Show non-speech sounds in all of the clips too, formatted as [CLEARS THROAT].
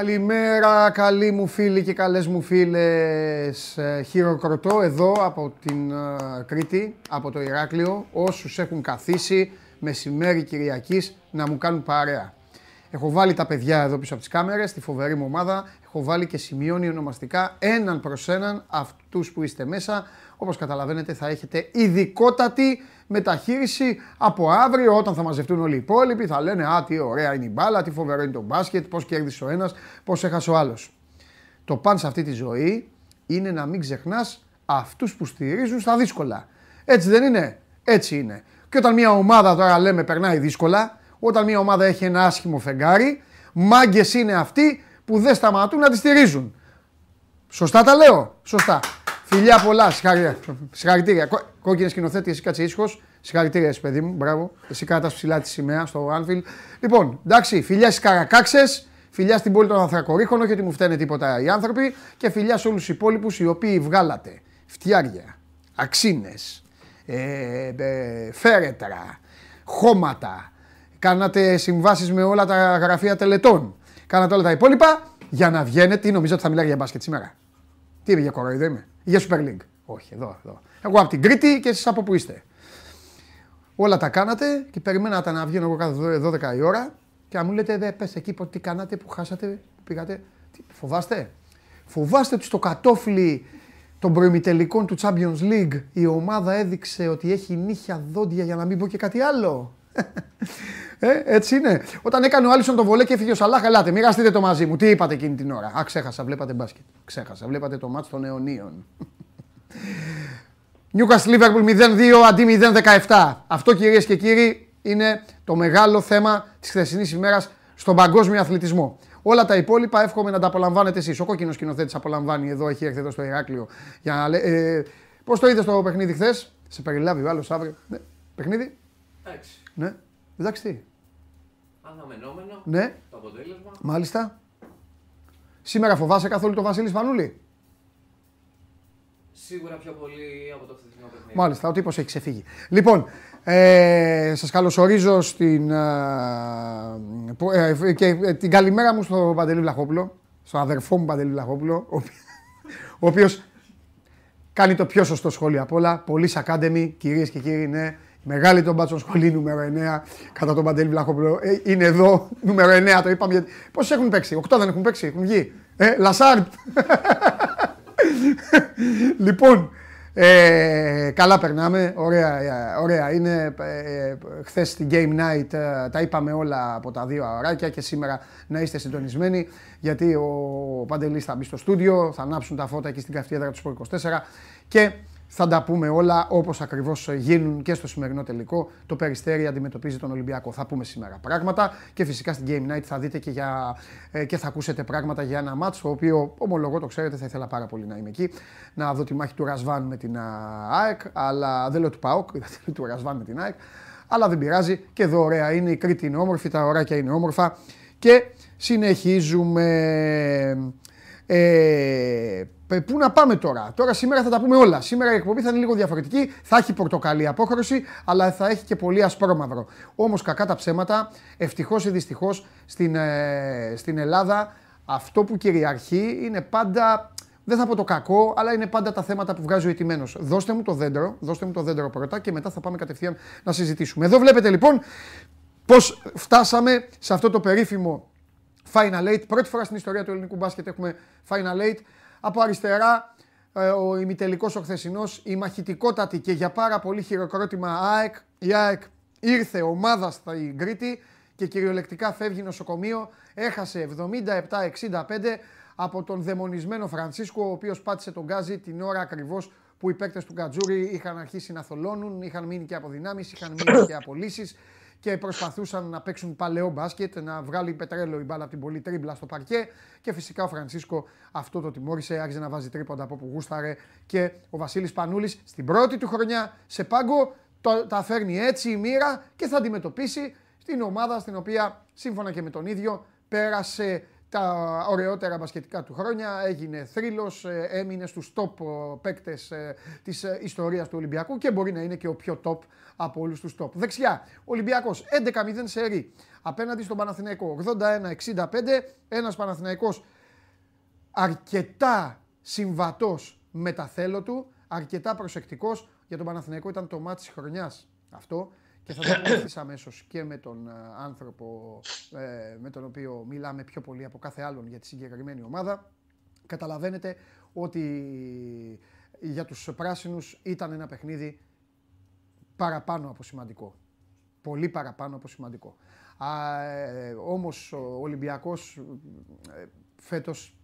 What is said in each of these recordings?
Καλημέρα, καλοί μου φίλοι και καλές μου φίλες. Ε, χειροκροτώ εδώ από την ε, Κρήτη, από το Ηράκλειο, όσους έχουν καθίσει μεσημέρι Κυριακής να μου κάνουν παρέα. Έχω βάλει τα παιδιά εδώ πίσω από τις κάμερες, τη φοβερή μου ομάδα. Έχω βάλει και σημειώνει ονομαστικά έναν προς έναν αυτούς που είστε μέσα. Όπως καταλαβαίνετε θα έχετε ειδικότατη μεταχείριση από αύριο όταν θα μαζευτούν όλοι οι υπόλοιποι. Θα λένε Α, τι ωραία είναι η μπάλα, τι φοβερό είναι το μπάσκετ, πώς κέρδισε ο ένας, πώς έχασε ο άλλος. Το παν σε αυτή τη ζωή είναι να μην ξεχνάς αυτούς που στηρίζουν στα δύσκολα. Έτσι δεν είναι; Έτσι είναι. Και όταν μια ομάδα τώρα λέμε περνάει δύσκολα, όταν μια ομάδα έχει ένα άσχημο φεγγάρι, μάγκες είναι αυτοί που δεν σταματούν να τη στηρίζουν. Σωστά τα λέω; Σωστά. Φιλιά πολλά. Συγχαρητήρια. Κόκκινες σκηνοθέτη, εσύ κάτσε ήσυχος. Συγχαρητήρια, εσύ παιδί μου. Μπράβο. Εσύ κράτα ψηλά της σημαία στο Anfield. Λοιπόν, εντάξει, φιλιά στις καρακάξες. Φιλιά στην πόλη των Ανθρακορίχων, όχι ότι μου φταίνε τίποτα οι άνθρωποι. Και φιλιά σε όλους τους υπόλοιπους οι οποίοι βγάλατε φτιάρια, αξίνες, ε, ε, φέρετρα, χώματα. Κάνατε συμβάσεις με όλα τα γραφεία τελετών. Κάνατε όλα τα υπόλοιπα για να βγαίνετε. Τι νομίζω ότι θα μιλάει για μπάσκετ σήμερα; Τι είπε για κοροϊδό είμαι. Για Super League. Όχι, εδώ, εδώ. Εγώ από την Κρήτη και εσείς από που είστε. Όλα τα κάνατε και περιμένατε να βγαίνω εγώ κάθε 12 η ώρα και να μου λέτε δε πες εκεί τι κάνατε, που χάσατε, που πήγατε. Τι, φοβάστε; Φοβάστε ότι στο κατόφλι των προημιτελικών του Champions League η ομάδα έδειξε ότι έχει νύχια δόντια για να μην πω και κάτι άλλο; Ε, έτσι είναι. Όταν έκανε ο Άλισον το βολέ και έφυγε ο Σαλάχ, ελάτε, μοιραστείτε το μαζί μου. Τι είπατε εκείνη την ώρα; Α, ξέχασα, βλέπατε μπάσκετ. Ξέχασα, βλέπατε το μάτς των αιωνίων. Νιούκας Λίβερπουλ 0-2 αντί 0-17. Αυτό κυρίες και κύριοι είναι το μεγάλο θέμα της χθεσινής ημέρας στον παγκόσμιο αθλητισμό. Όλα τα υπόλοιπα εύχομαι να τα απολαμβάνετε εσείς. Ο κόκκινος σκηνοθέτης απολαμβάνει εδώ, έχει έρθει εδώ στο Ηράκλειο. Για να ε, Πώς το είδες το παιχνίδι χθες, σε περιλάβει ο άλλος αύριο; Ναι. Παιχνίδι; Εντάξει. Ναι. Εντάξει τι. Αναμενόμενο Ναι. το αποτέλεσμα. Μάλιστα. Σήμερα φοβάσαι καθόλου το Βασίλη Σπανούλη; Σίγουρα πιο πολύ από το χθεσινό παιχνίδι. Μάλιστα, ο τύπος έχει ξεφύγει. Λοιπόν, ε, σας καλωσορίζω στην, ε, που- ε, και ε, την καλημέρα μου στον Παντελή Βλαχόπουλο, στον αδερφό μου Παντελή Βλαχόπουλο, ο, οποίος- ο οποίος κάνει το πιο σωστό σχόλιο απ' όλα. Πολύ Academy, κυρίες και κύριοι, ναι. Μεγάλη τον μπάτσο σχολή νούμερο 9 κατά τον Παντελή Βλαχόπουλο. Ε, είναι εδώ, [LAUGHS] νούμερο 9, το είπαμε. γιατί- Πόσοι έχουν παίξει, 8 δεν έχουν παίξει, έχουν βγει. Ε, Λασάρτ. [LAUGHS] λοιπόν, ε, καλά περνάμε, ωραία, ε, ωραία είναι. Ε, Χθες στην Game Night ε, τα είπαμε όλα από τα δύο αωράκια και σήμερα να είστε συντονισμένοι γιατί ο Παντελής θα μπει στο στούντιο, θα ανάψουν τα φώτα εκεί στην καυτή του Sport 24 και θα τα πούμε όλα όπως ακριβώς γίνουν και στο σημερινό τελικό. Το Περιστέρι αντιμετωπίζει τον Ολυμπιακό. Θα πούμε σήμερα πράγματα και φυσικά στην Game Night θα δείτε και, για, ε, και θα ακούσετε πράγματα για ένα μάτς το οποίο ομολογώ το ξέρετε θα ήθελα πάρα πολύ να είμαι εκεί να δω τη μάχη του Ρασβάν με την α, ΑΕΚ αλλά δεν λέω του ΠΑΟΚ, [LAUGHS] δηλαδή του Ρασβάν με την ΑΕΚ αλλά δεν πειράζει και εδώ ωραία είναι, η Κρήτη είναι όμορφη, τα ωράκια είναι όμορφα και συνεχίζουμε. Ε, πε- πού να πάμε τώρα; Τώρα σήμερα θα τα πούμε όλα. Σήμερα η εκπομπή θα είναι λίγο διαφορετική. Θα έχει πορτοκαλί απόχρωση, αλλά θα έχει και πολύ ασπρόμαυρο. Όμως κακά τα ψέματα, ευτυχώς ή δυστυχώς στην, ε, στην Ελλάδα αυτό που κυριαρχεί είναι πάντα. Δεν θα πω το κακό, αλλά είναι πάντα τα θέματα που βγάζει ο ηττημένο. Δώστε μου το δέντρο, δώστε μου το δέντρο πρώτα και μετά θα πάμε κατευθείαν να συζητήσουμε. Εδώ βλέπετε λοιπόν πώς φτάσαμε σε αυτό το περίφημο Final Eight. Πρώτη φορά στην ιστορία του ελληνικού μπάσκετ έχουμε Final Eight. Από αριστερά ε, ο ημιτελικός ο χθεσινός, η μαχητικότατη και για πάρα πολύ χειροκρότημα ΑΕΚ. Η ΑΕΚ ήρθε ομάδα στην Κρήτη και κυριολεκτικά φεύγει νοσοκομείο. Έχασε 77-65 από τον δαιμονισμένο Φρανσίσκο, ο οποίος πάτησε τον γκάζι την ώρα ακριβώς που οι παίκτες του Γκατζούρι είχαν αρχίσει να θολώνουν, είχαν μείνει και από δυνάμεις, είχαν μείνει και από λύσεις και προσπαθούσαν να παίξουν παλαιό μπάσκετ, να βγάλει πετρέλαιο η μπάλα από την πολύ τρίμπλα στο παρκέ. Και φυσικά ο Φρανσίσκο αυτό το τιμώρησε, άρχισε να βάζει τρίποντα από που γούσταρε. Και ο Βασίλης Πανούλης στην πρώτη του χρονιά σε πάγκο το, τα φέρνει έτσι η μοίρα και θα αντιμετωπίσει στην ομάδα στην οποία σύμφωνα και με τον ίδιο πέρασε τα ωραιότερα μπασκετικά του χρόνια, έγινε θρύλος, ε, έμεινε στους top παίκτες ε, της ε, ιστορίας του Ολυμπιακού και μπορεί να είναι και ο πιο top από όλους τους top. Δεξιά, Ολυμπιακός 11-0 σερί απέναντι στον Παναθηναϊκό 81-65, ένας Παναθηναϊκός αρκετά συμβατός με τα θέλω του, αρκετά προσεκτικός, για τον Παναθηναϊκό ήταν το μάτι της χρονιάς. Αυτό και θα το πω αμέσως και με τον ε, άνθρωπο ε, με τον οποίο μιλάμε πιο πολύ από κάθε άλλον για τη συγκεκριμένη ομάδα. Καταλαβαίνετε ότι για τους πράσινους ήταν ένα παιχνίδι παραπάνω από σημαντικό. Πολύ παραπάνω από σημαντικό. Α, ε, όμως ο Ολυμπιακός ε, φέτος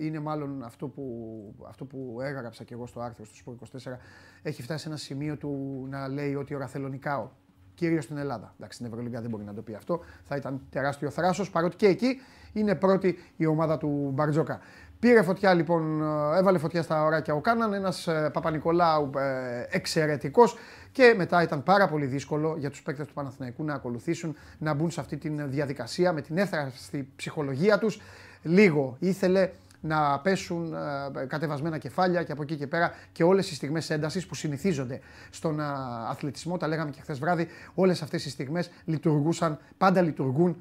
είναι μάλλον αυτό που, αυτό που έγραψα και εγώ στο άρθρο στο Sport 24 έχει φτάσει σε ένα σημείο του να λέει ότι ώρα θέλω νικάω κυρίως στην Ελλάδα. Εντάξει, στην Ευρωλίγα δεν μπορεί να το πει αυτό. Θα ήταν τεράστιο θράσος, παρότι και εκεί είναι πρώτη η ομάδα του Μπαρτζόκα. Πήρε φωτιά λοιπόν, έβαλε φωτιά στα ωράκια ο Κάναν, ένας ε, Παπα-Νικολάου ε, εξαιρετικός και μετά ήταν πάρα πολύ δύσκολο για τους παίκτες του Παναθηναϊκού να ακολουθήσουν, να μπουν σε αυτή τη διαδικασία με την στη ψυχολογία τους. Λίγο ήθελε, να πέσουν ε, κατεβασμένα κεφάλια και από εκεί και πέρα και όλες οι στιγμές έντασης που συνηθίζονται στον ε, αθλητισμό. Τα λέγαμε και χθες βράδυ. Όλες αυτές οι στιγμές λειτουργούσαν, πάντα λειτουργούν,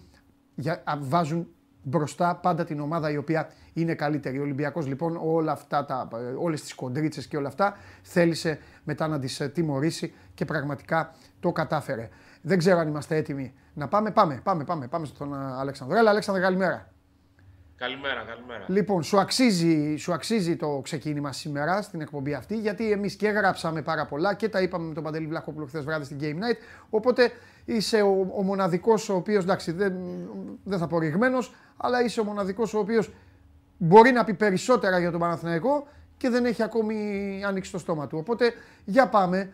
για, βάζουν μπροστά πάντα την ομάδα η οποία είναι καλύτερη. Ο Ολυμπιακός λοιπόν όλα αυτά, τα, ε, όλες τις κοντρίτσες και όλα αυτά θέλησε μετά να τις τιμωρήσει και πραγματικά το κατάφερε. Δεν ξέρω αν είμαστε έτοιμοι να πάμε. Πάμε, πάμε, πάμε, πάμε στον Αλέξανδρο. Έλα Αλέξανδρο, καλημέρα. Καλημέρα, καλημέρα. Λοιπόν, σου αξίζει, σου αξίζει το ξεκίνημα σήμερα στην εκπομπή αυτή, γιατί εμείς και γράψαμε πάρα πολλά και τα είπαμε με τον Παντελή Βλαχόπουλο χθες βράδυ στην Game Night. Οπότε είσαι ο, ο μοναδικός ο οποίος, εντάξει, δεν, δεν θα πω ρηγμένος, αλλά είσαι ο μοναδικός ο οποίος μπορεί να πει περισσότερα για τον Παναθηναϊκό και δεν έχει ακόμη ανοίξει το στόμα του. Οπότε για πάμε.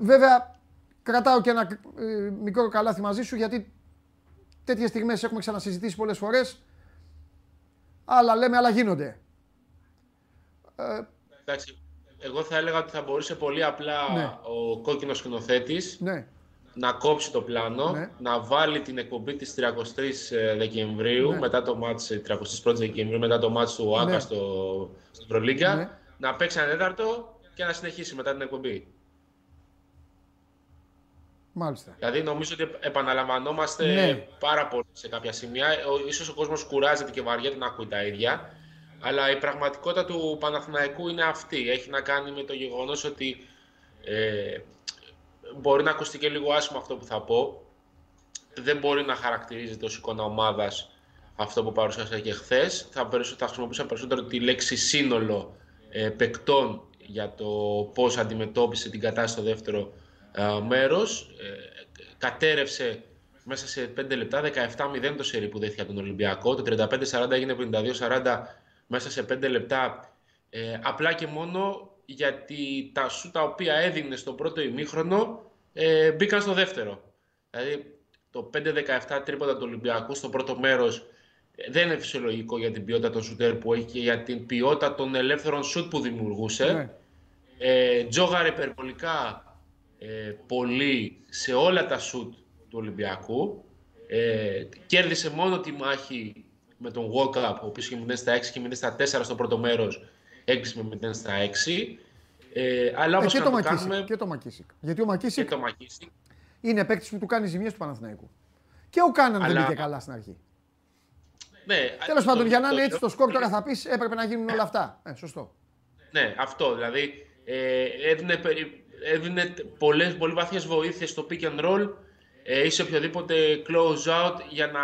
Βέβαια, κρατάω και ένα ε, μικρό καλάθι μαζί σου, γιατί τέτοιες στιγμές έχουμε ξανασυζητήσει πολλές φορές άλλα λέμε, άλλα γίνονται. Ε, Εντάξει, εγώ θα έλεγα ότι θα μπορούσε πολύ απλά ναι. ο κόκκινος σκηνοθέτης ναι. να κόψει το πλάνο, ναι. να βάλει την εκπομπή της 33 ε, Δεκεμβρίου, μετά το μάτς, 31 Δεκεμβρίου, μετά το μάτς του ΆΚΑ στο, στην Προλίγκα, να παίξει ένα τέταρτο και να συνεχίσει μετά την εκπομπή. Μάλιστα. Δηλαδή νομίζω ότι επαναλαμβανόμαστε ναι. πάρα πολύ σε κάποια σημεία. Ίσως ο κόσμος κουράζεται και βαριέται να ακούει τα ίδια. Αλλά η πραγματικότητα του Παναθηναϊκού είναι αυτή. Έχει να κάνει με το γεγονός ότι ε, μπορεί να ακουστεί και λίγο άσχημα αυτό που θα πω. Δεν μπορεί να χαρακτηρίζεται ως εικόνα ομάδας αυτό που παρουσίασα και χθες. Θα, θα χρησιμοποιούσα περισσότερο τη λέξη σύνολο ε, παικτών για το πώς αντιμετώπισε την κατάσταση στο δεύτερο ε, μέρος. Ε, κατέρευσε μέσα σε 5 λεπτά 17-0 το σερί που δέχτηκε τον Ολυμπιακό. Το 35-40 έγινε 52-40 μέσα σε 5 λεπτά. Ε, απλά και μόνο γιατί τα σου τα οποία έδινε στο πρώτο ημίχρονο ε, μπήκαν στο δεύτερο. Δηλαδή το 5-17 τρίποτα του Ολυμπιακού στο πρώτο μέρος δεν είναι φυσιολογικό για την ποιότητα των σουτέρ που έχει και για την ποιότητα των ελεύθερων σουτ που δημιουργούσε. Ναι. Ε, τζόγαρε υπερβολικά ε, πολύ σε όλα τα σουτ του Ολυμπιακού. Ε, κέρδισε μόνο τη μάχη με τον Walkup, ο οποίος είχε 0 στα 6 και 0 στα 4 στο πρώτο μέρος, έκλεισε με 0 στα 6. Ε, αλλά όπως ε, και, το Μακίσικ, κάνουμε... και το Μακίσικ. Γιατί ο Μακίσικ, και το Μακίσικ είναι παίκτης που του κάνει ζημιές του Παναθηναϊκού. Και ο Κάναν αλλά... δεν πήγε καλά στην αρχή. Ναι, Τέλος πάντων, για να είναι έτσι το σκορ, τώρα θα πεις έπρεπε να γίνουν όλα αυτά. Ε, σωστό. Ναι, αυτό. Δηλαδή ε, έδινε έδινε πολλές, πολύ βαθιές βοήθειες στο pick and roll ε, ή σε οποιοδήποτε close out για να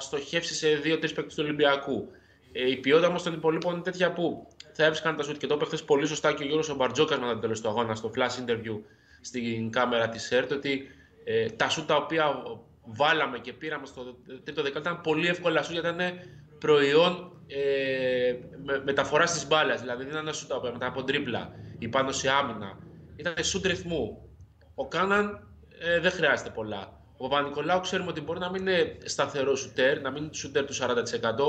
στοχεύσεις σε δύο-τρεις παίκτες του Ολυμπιακού. Ε, η ποιότητα όμως των υπολείπων είναι τέτοια που θα έβρισκαν τα σουτ και το είπε πολύ σωστά και ο Γιώργος Μπαρτζόκα μετά το τέλος του αγώνα στο flash interview στην κάμερα της ΕΡΤ ότι ε, τα σουτ τα οποία βάλαμε και πήραμε στο τρίτο δεκάλεπτο ήταν πολύ εύκολα σουτ γιατί ήταν προϊόν ε, με, μεταφορά τη μπάλα. Δηλαδή δεν ήταν σουτ τα οποία μετά από τρίπλα ή πάνω σε άμυνα ήταν σουτ ρυθμού. Ο Κάναν ε, δεν χρειάζεται πολλά. Ο Παπα-Νικολάου ξέρουμε ότι μπορεί να μην είναι σταθερό σουτέρ, να μην είναι σουτέρ του 40%,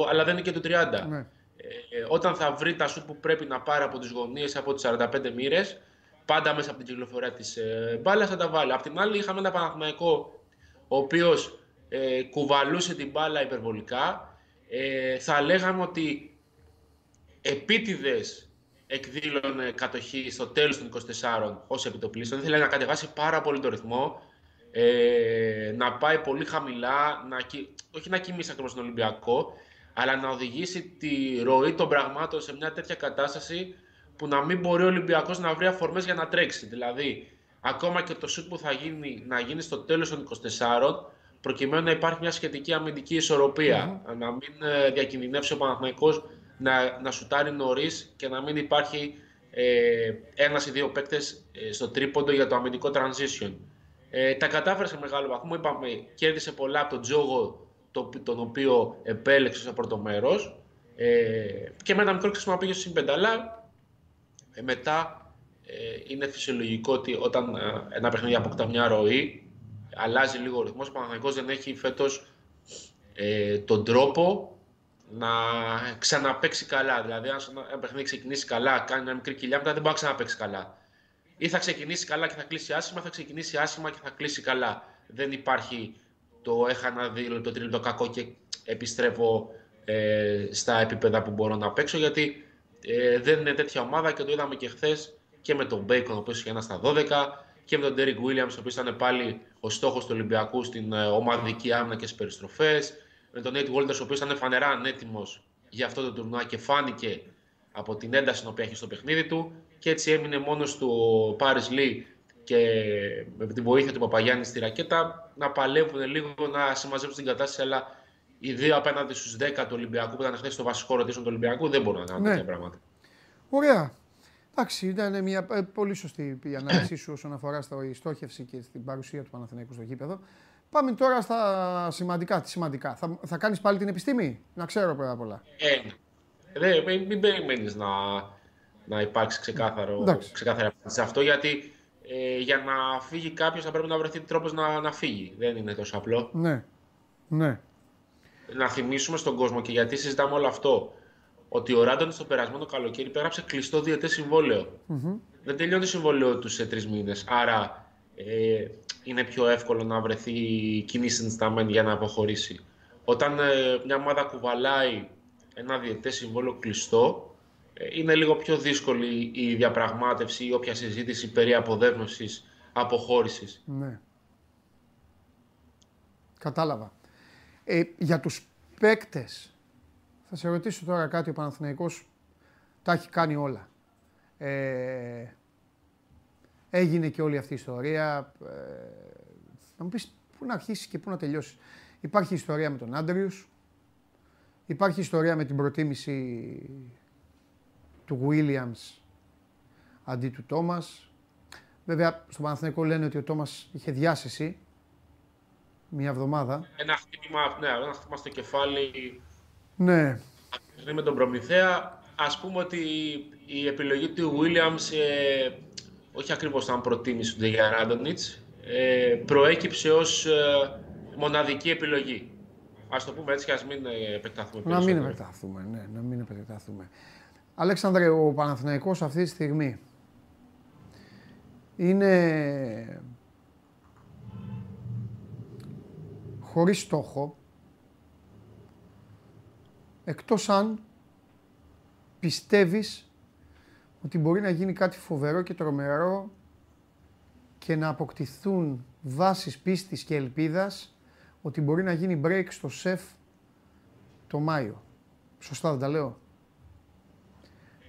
αλλά δεν είναι και του 30%. Ναι. Ε, όταν θα βρει τα σουτ που πρέπει να πάρει από τις γωνίες από τις 45 μοίρες, πάντα μέσα από την κυκλοφορία της ε, μπάλας θα τα βάλει. Απ' την άλλη, είχαμε ένα Παναθηναϊκό ο οποίος ε, κουβαλούσε την μπάλα υπερβολικά. ε, θα λέγαμε ότι επίτηδες εκδήλωνε κατοχή στο τέλος των 24 ως επιτοπλίστων. Ήθελε να κατεβάσει πάρα πολύ το ρυθμό, ε, να πάει πολύ χαμηλά, να, όχι να κοιμήσει ακριβώς τον Ολυμπιακό, αλλά να οδηγήσει τη ροή των πραγμάτων σε μια τέτοια κατάσταση που να μην μπορεί ο Ολυμπιακός να βρει αφορμές για να τρέξει. Δηλαδή, ακόμα και το σουτ που θα γίνει να γίνει στο τέλος των 24, προκειμένου να υπάρχει μια σχετική αμυντική Να μην ε, διακινδυνεύσει ο Παναθηναϊκός να, να σουτάρει νωρίς και να μην υπάρχει ε, ένας ή δύο παίκτες ε, στο τρίποντο για το αμυντικό transition. Ε, τα κατάφερε σε μεγάλο βαθμό. Είπαμε, κέρδισε πολλά από τον Τζόγο, το, τον οποίο επέλεξε στο πρώτο μέρος. Ε, και με ένα μικρό ξύσμα πήγε στο συμπέντα. Αλλά ε, μετά ε, είναι φυσιολογικό ότι όταν ε, ένα παιχνίδι αποκτά μια ροή, αλλάζει λίγο ο ρυθμός. Ο δεν έχει φέτος ε, τον τρόπο να ξαναπέξει καλά. Δηλαδή, αν ένα παιχνίδι ξεκινήσει καλά, κάνει μια μικρή κοιλιά, μετά δεν μπορεί να ξαναπέξει καλά. Ή θα ξεκινήσει καλά και θα κλείσει άσχημα, θα ξεκινήσει άσχημα και θα κλείσει καλά. Δεν υπάρχει το έχανα δει το τρίτο κακό και επιστρέφω ε, στα επίπεδα που μπορώ να παίξω, γιατί ε, δεν είναι τέτοια ομάδα και το είδαμε και χθες και με τον Bacon, ο οποίος είχε ένα στα 12, και με τον Derek Williams, ο οποίος ήταν πάλι ο στόχος του Ολυμπιακού στην ε, ομαδική άμυνα και στις περιστροφές με τον Nate Walters, ο οποίος ήταν φανερά ανέτοιμος για αυτό το τουρνουά και φάνηκε από την ένταση την οποία έχει στο παιχνίδι του. Και έτσι έμεινε μόνος του ο Πάρις Λί και με τη βοήθεια του Παπαγιάννης στη ρακέτα να παλεύουν λίγο να συμμαζέψουν την κατάσταση. Αλλά οι δύο απέναντι στους 10 του Ολυμπιακού που ήταν χθες στο βασικό ρωτήσεων του Ολυμπιακού δεν μπορούν να κάνουν ναι. τέτοια πράγματα. Ωραία. Εντάξει, ήταν μια ε, πολύ σωστή η ανάλυση σου όσον αφορά στη στόχευση και στην παρουσία του Παναθηναϊκού στο γήπεδο. Πάμε τώρα στα σημαντικά. Τι σημαντικά. Θα, θα κάνεις πάλι την επιστήμη, να ξέρω πρώτα απ' όλα. Ε, ναι. μην, μην περιμένεις να, να υπάρξει ξεκάθαρο, ξεκάθαρα σε αυτό, γιατί ε, για να φύγει κάποιος θα πρέπει να βρεθεί τρόπος να, να φύγει. Δεν είναι τόσο απλό. Ναι. ναι. Να θυμίσουμε στον κόσμο και γιατί συζητάμε όλο αυτό. Ότι ο Ράντον στο περασμένο καλοκαίρι πέραψε κλειστό διαιτέ Δεν τελειώνει το συμβόλαιο του σε τρεις μήνες. Άρα ε, είναι πιο εύκολο να βρεθεί κοινή συνισταμένη για να αποχωρήσει. Όταν ε, μια ομάδα κουβαλάει ένα διαιτέ συμβόλαιο κλειστό, ε, είναι λίγο πιο δύσκολη η διαπραγμάτευση ή όποια συζήτηση περί αποδέσμευσης αποχώρησης. Ναι. Κατάλαβα. Ε, για τους παίκτες, θα σε ρωτήσω τώρα κάτι, ο Παναθηναϊκός τα έχει κάνει όλα. Ε, Έγινε και όλη αυτή η ιστορία. Ε, να μου πεις πού να αρχίσεις και πού να τελειώσεις. Υπάρχει ιστορία με τον Άντριους. Υπάρχει ιστορία με την προτίμηση του Williams αντί του Τόμας. Βέβαια, στο Παναθηναϊκό λένε ότι ο Τόμας είχε διάσηση μια εβδομάδα. Ένα χτύπημα, ναι, ένα χτύπημα στο κεφάλι. Ναι. Με τον Προμηθέα. Ας πούμε ότι η επιλογή του Williams ε, όχι ακριβώς σαν προτίμηση του για Ράντονιτς, ε, προέκυψε ως ε, μοναδική επιλογή. Ας το πούμε έτσι και ας μην ε, επεκταθούμε Να μην επεκταθούμε, ναι, να μην επεκταθούμε. Αλέξανδρε, ο Παναθηναϊκός αυτή τη στιγμή είναι χωρίς στόχο, εκτός αν πιστεύεις ότι μπορεί να γίνει κάτι φοβερό και τρομερό και να αποκτηθούν βάσεις πίστης και ελπίδας ότι μπορεί να γίνει break στο σεφ το Μάιο. Σωστά δεν τα λέω;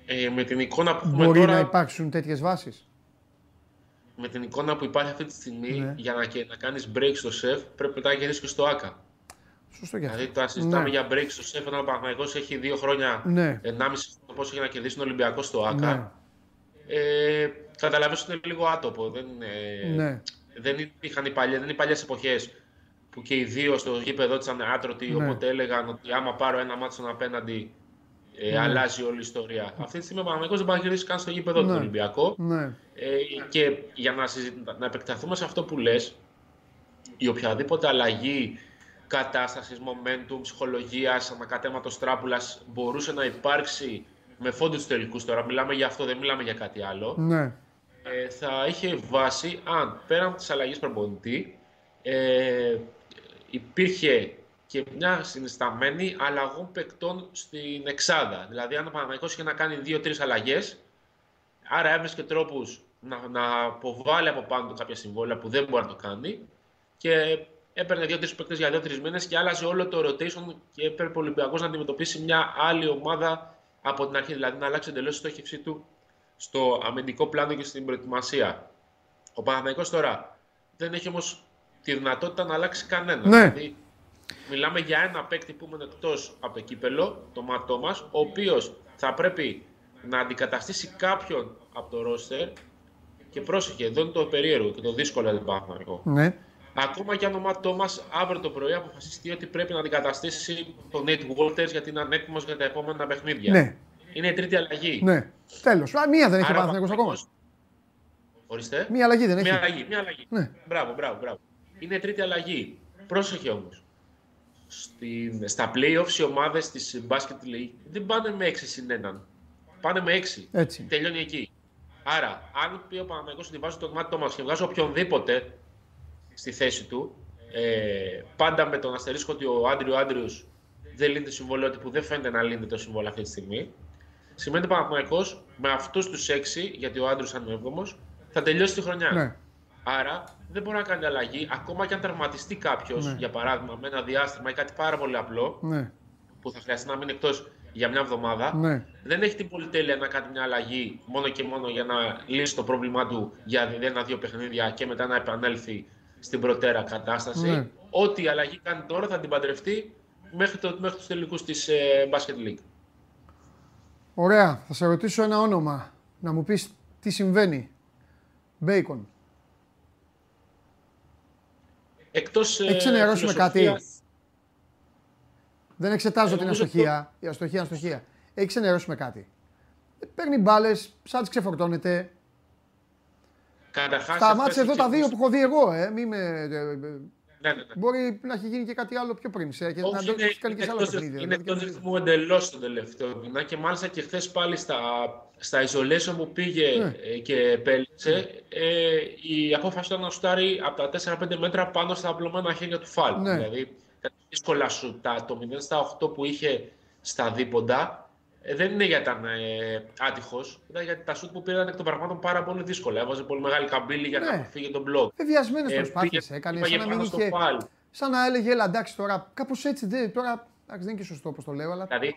Ε, με την εικόνα που έχουμε Μπορεί τώρα... να υπάρξουν τέτοιες βάσεις; Με την εικόνα που υπάρχει αυτή τη στιγμή, ναι. για να, να κάνεις break στο σεφ, πρέπει μετά να γίνεις και στο άκα. Σωστό και Δηλαδή, τώρα συζητάμε ναι. για break στο σεφ, όταν ο Παναγιώ έχει δύο χρόνια, ναι. 1,5 χρόνια πόσο έχει να κερδίσει τον Ολυμπιακό στο ΑΚΑ. Ναι. Ε, Καταλαβαίνω ότι είναι λίγο άτοπο. Δεν, ναι. δεν είχαν οι παλιές, δεν είναι οι παλιές εποχές που και οι δύο στο γήπεδο ήταν άτρωτοι, ναι. οπότε έλεγαν ότι άμα πάρω ένα μάτσο στον απέναντι ε, ναι. αλλάζει όλη η ιστορία. Αυτή τη στιγμή ο Παναγιώτης δεν πάει να κερδίσει καν στο γήπεδο ναι. του Ολυμπιακό. Ναι. Ε, και για να, να επεκταθούμε σε αυτό που λες, η οποιαδήποτε αλλαγή κατάστασης, momentum, ψυχολογίας, ανακατέματος τράπουλας μπορούσε να υπάρξει με φόντου του τελικούς τώρα. Μιλάμε για αυτό, δεν μιλάμε για κάτι άλλο. Ναι. Ε, θα είχε βάση αν πέραν της αλλαγής προπονητή ε, υπήρχε και και μια συνισταμένη αλλαγών παικτών στην εξάδα. Δηλαδή, αν ο Παναθηναϊκός είχε να κάνει δύο-τρεις αλλαγές, άρα έβρισκε τρόπους να, να αποβάλει από πάνω του κάποια συμβόλαια που δεν μπορεί να το κάνει και έπαιρνε δύο-τρεις παίκτες για δύο-τρεις μήνες και άλλαζε όλο το rotation και έπρεπε ο Ολυμπιακός να αντιμετωπίσει μια άλλη ομάδα από την αρχή. Δηλαδή να αλλάξει εντελώς τη στόχευσή του στο αμυντικό πλάνο και στην προετοιμασία. Ο Παναθηναϊκός τώρα δεν έχει όμως τη δυνατότητα να αλλάξει κανένα. Ναι. Δηλαδή, μιλάμε για ένα παίκτη που είναι εκτός από το κύπελο, το Ματ μα, ο οποίος θα πρέπει να αντικαταστήσει κάποιον από το ρόστερ. Και πρόσεχε, εδώ είναι το περίεργο και το δύσκολο για τον Παναθηναϊκό. Ναι. Ακόμα και αν ο Ματ Τόμα αύριο το πρωί αποφασιστεί ότι πρέπει να αντικαταστήσει τον Nate Walters γιατί είναι ανέτοιμο για τα επόμενα παιχνίδια. Ναι. Είναι η τρίτη αλλαγή. Ναι. Τέλος. Μία δεν έχει ο Άρα, Παναθηναϊκός ακόμα. Παναθηναϊκός- Ορίστε. Μία αλλαγή δεν έχει. Μια αλλαγή. Μια αλλαγή. Ναι. Μπράβο, μπράβο, μπράβο. Είναι η τρίτη αλλαγή. Πρόσεχε όμως. Στα playoffs οι ομάδες της Basket League δεν πάνε με 6 συν 1. Πάνε με 6. Έτσι. Τελειώνει εκεί. Άρα, αν πει ο Παναγιώτο ότι βάζω τον Μάτι Τόμα και βγάζω οποιονδήποτε στη θέση του, ε, πάντα με τον αστερίσκο ότι ο Άντριο Άντριο δεν λύνεται το συμβόλαιο, ότι που δεν φαίνεται να λύνεται το συμβόλαιο αυτή τη στιγμή, σημαίνει ότι ο Παναγιώτο με αυτούς τους 6, γιατί ο Άντριο είναι έβδομος, θα τελειώσει τη χρονιά. Ναι. Άρα δεν μπορεί να κάνει αλλαγή, ακόμα και αν τραυματιστεί κάποιος, Ναι. για παράδειγμα, με ένα διάστημα ή κάτι πάρα πολύ απλό, Ναι. που θα χρειαστεί να μείνει εκτός για μια εβδομάδα, Ναι. δεν έχει την πολυτέλεια να κάνει μια αλλαγή μόνο και μόνο για να λύσει το πρόβλημά του για ένα-δύο παιχνίδια και μετά να επανέλθει στην προτέρα κατάσταση. Ναι. Ό,τι αλλαγή κάνει τώρα θα την παντρευτεί μέχρι, το, μέχρι τους τελικούς της ε, Basket League. Ωραία. Θα σε ρωτήσω ένα όνομα. Να μου πεις τι συμβαίνει. Μπέικον. Εκτός, ε, Έχεις ενημερώσει με κάτι; φιλοσοφίας- Δεν εξετάζω Ε, την νομίζω αστοχία. Η αστοχία είναι αστοχία. Έχεις ενημερώσει με κάτι. Ε, Παίρνει μπάλες, σαν τι ξεφορτώνεται. Καταρχάς, Σταμάτησε αυτές εδώ οι τα δύο κυκλοφορίες- που έχω δει εγώ, ε. Μη με, ε, ε, Ναι, ναι, ναι. Μπορεί να έχει γίνει και κάτι άλλο πιο πριν. Σε, και να Όχι, το είναι, έχει κάνει και σε είναι άλλα εκτός, παιχνίδια. είναι δηλαδή, εκτός και- ρυθμού εντελώς τον τελευταίο μήνα και μάλιστα και χθες πάλι στα, στα isolation που πήγε Ναι. ε, και επέλεξε ε, η απόφαση ήταν να σουτάρει από τα 4-5 μέτρα πάνω στα απλωμένα χέρια του φάλ. Ναι. Δηλαδή τα δύσκολα σου, τα, το 0 στα 8 που είχε στα δίποντα ε, δεν είναι γιατί ήταν ε, άτυχος, ήταν γιατί τα σουτ που πήραν εκ των πραγμάτων πάρα πολύ δύσκολα. Έβαζε πολύ μεγάλη καμπύλη για Ναι. να φύγει τον μπλοκ. Βεβαιασμένε Ε, προσπάθειες πήγε- έκανε. πήγε Σαν να μην πάνω στο είχε. φάλ. Σαν να έλεγε, έλα εντάξει τώρα. Κάπως έτσι δεν. Τώρα. Εντάξει, δεν είναι και σωστό όπως το λέω, αλλά. Δηλαδή,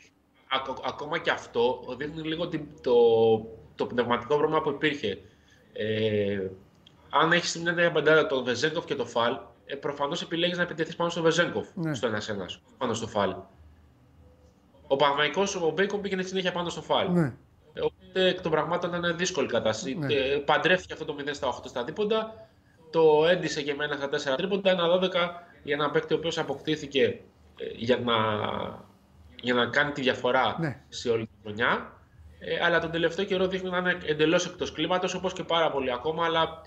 ακο- ακόμα και αυτό δείχνει λίγο την- το, το πνευματικό πρόβλημα που υπήρχε. Ε, αν έχεις μια νέα πεντάδα τον Βεζέγκοφ και το Φαλ, ε, προφανώς επιλέγεις να επιτεθείς πάνω στο Βεζέγκοφ, Ναι. στο ένα-ένας, πάνω στο Φαλ. Ο Παναμαϊκό, ο Μπέικον πήγαινε συνέχεια πάνω στο Φαλ. Ναι. Ε, Οπότε εκ των πραγμάτων ήταν δύσκολη κατάσταση. Ναι. Ε, Παντρεύτηκε αυτό το 0 στα 8 στα δίποντα. Το έντυσε και με ένα στα 4 τρίποντα. Ένα 12 για ένα παίκτη ο οποίος αποκτήθηκε ε, για να, για να κάνει τη διαφορά Ναι. σε όλη τη χρονιά. Ε, αλλά τον τελευταίο καιρό δείχνει να είναι εντελώς εκτός κλίματος όπως και πάρα πολύ ακόμα. Αλλά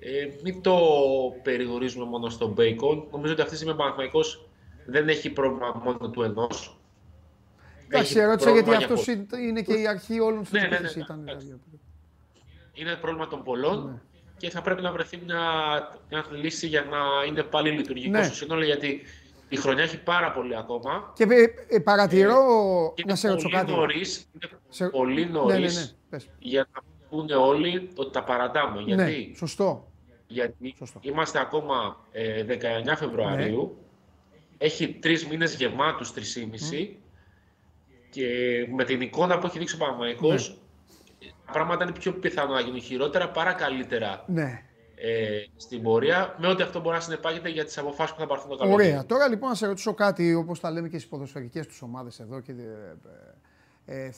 ε, μην το περιορίζουμε μόνο στον Bacon. Νομίζω ότι αυτή τη στιγμή ο Παναθηναϊκός δεν έχει πρόβλημα μόνο του ενός. Εντάξει, ερώτησα γιατί αυτός είναι και η αρχή όλων τη Ναι, ναι, ναι, επίθεση. ναι, ήταν. εντάξει. δηλαδή. είναι πρόβλημα των πολλών Ναι. και θα πρέπει να βρεθεί μια, μια λύση για να είναι πάλι λειτουργικό Ναι. στο σύνολο γιατί η χρονιά έχει πάρα πολύ ακόμα. Και ε, ε, παρατηρώ. Και να σε ρωτήσω πολύ κάτι. νωρίς, είναι Σε- πολύ Ναι, νωρίς ναι, ναι. Πες. για να πούνε όλοι ότι τα παρατάμε. Ναι, Γιατί, σωστό. γιατί Σωστό. είμαστε ακόμα ε, 19 Φεβρουαρίου, έχει τρεις μήνες γεμάτους, 3,5 και με την εικόνα που έχει δείξει ο Παναμαϊκός, Ναι. τα πράγματα είναι πιο πιθανό να γίνουν χειρότερα παρά καλύτερα Ναι. ε, στην πορεία, με ό,τι αυτό μπορεί να συνεπάγεται για τις αποφάσεις που θα πάρθουν το καλοκαίρι. Ωραία. Τώρα λοιπόν να σε ρωτήσω κάτι, όπως τα λέμε και στις ποδοσφαιρικές τους ομάδες εδώ. Και, ε, ε, ε,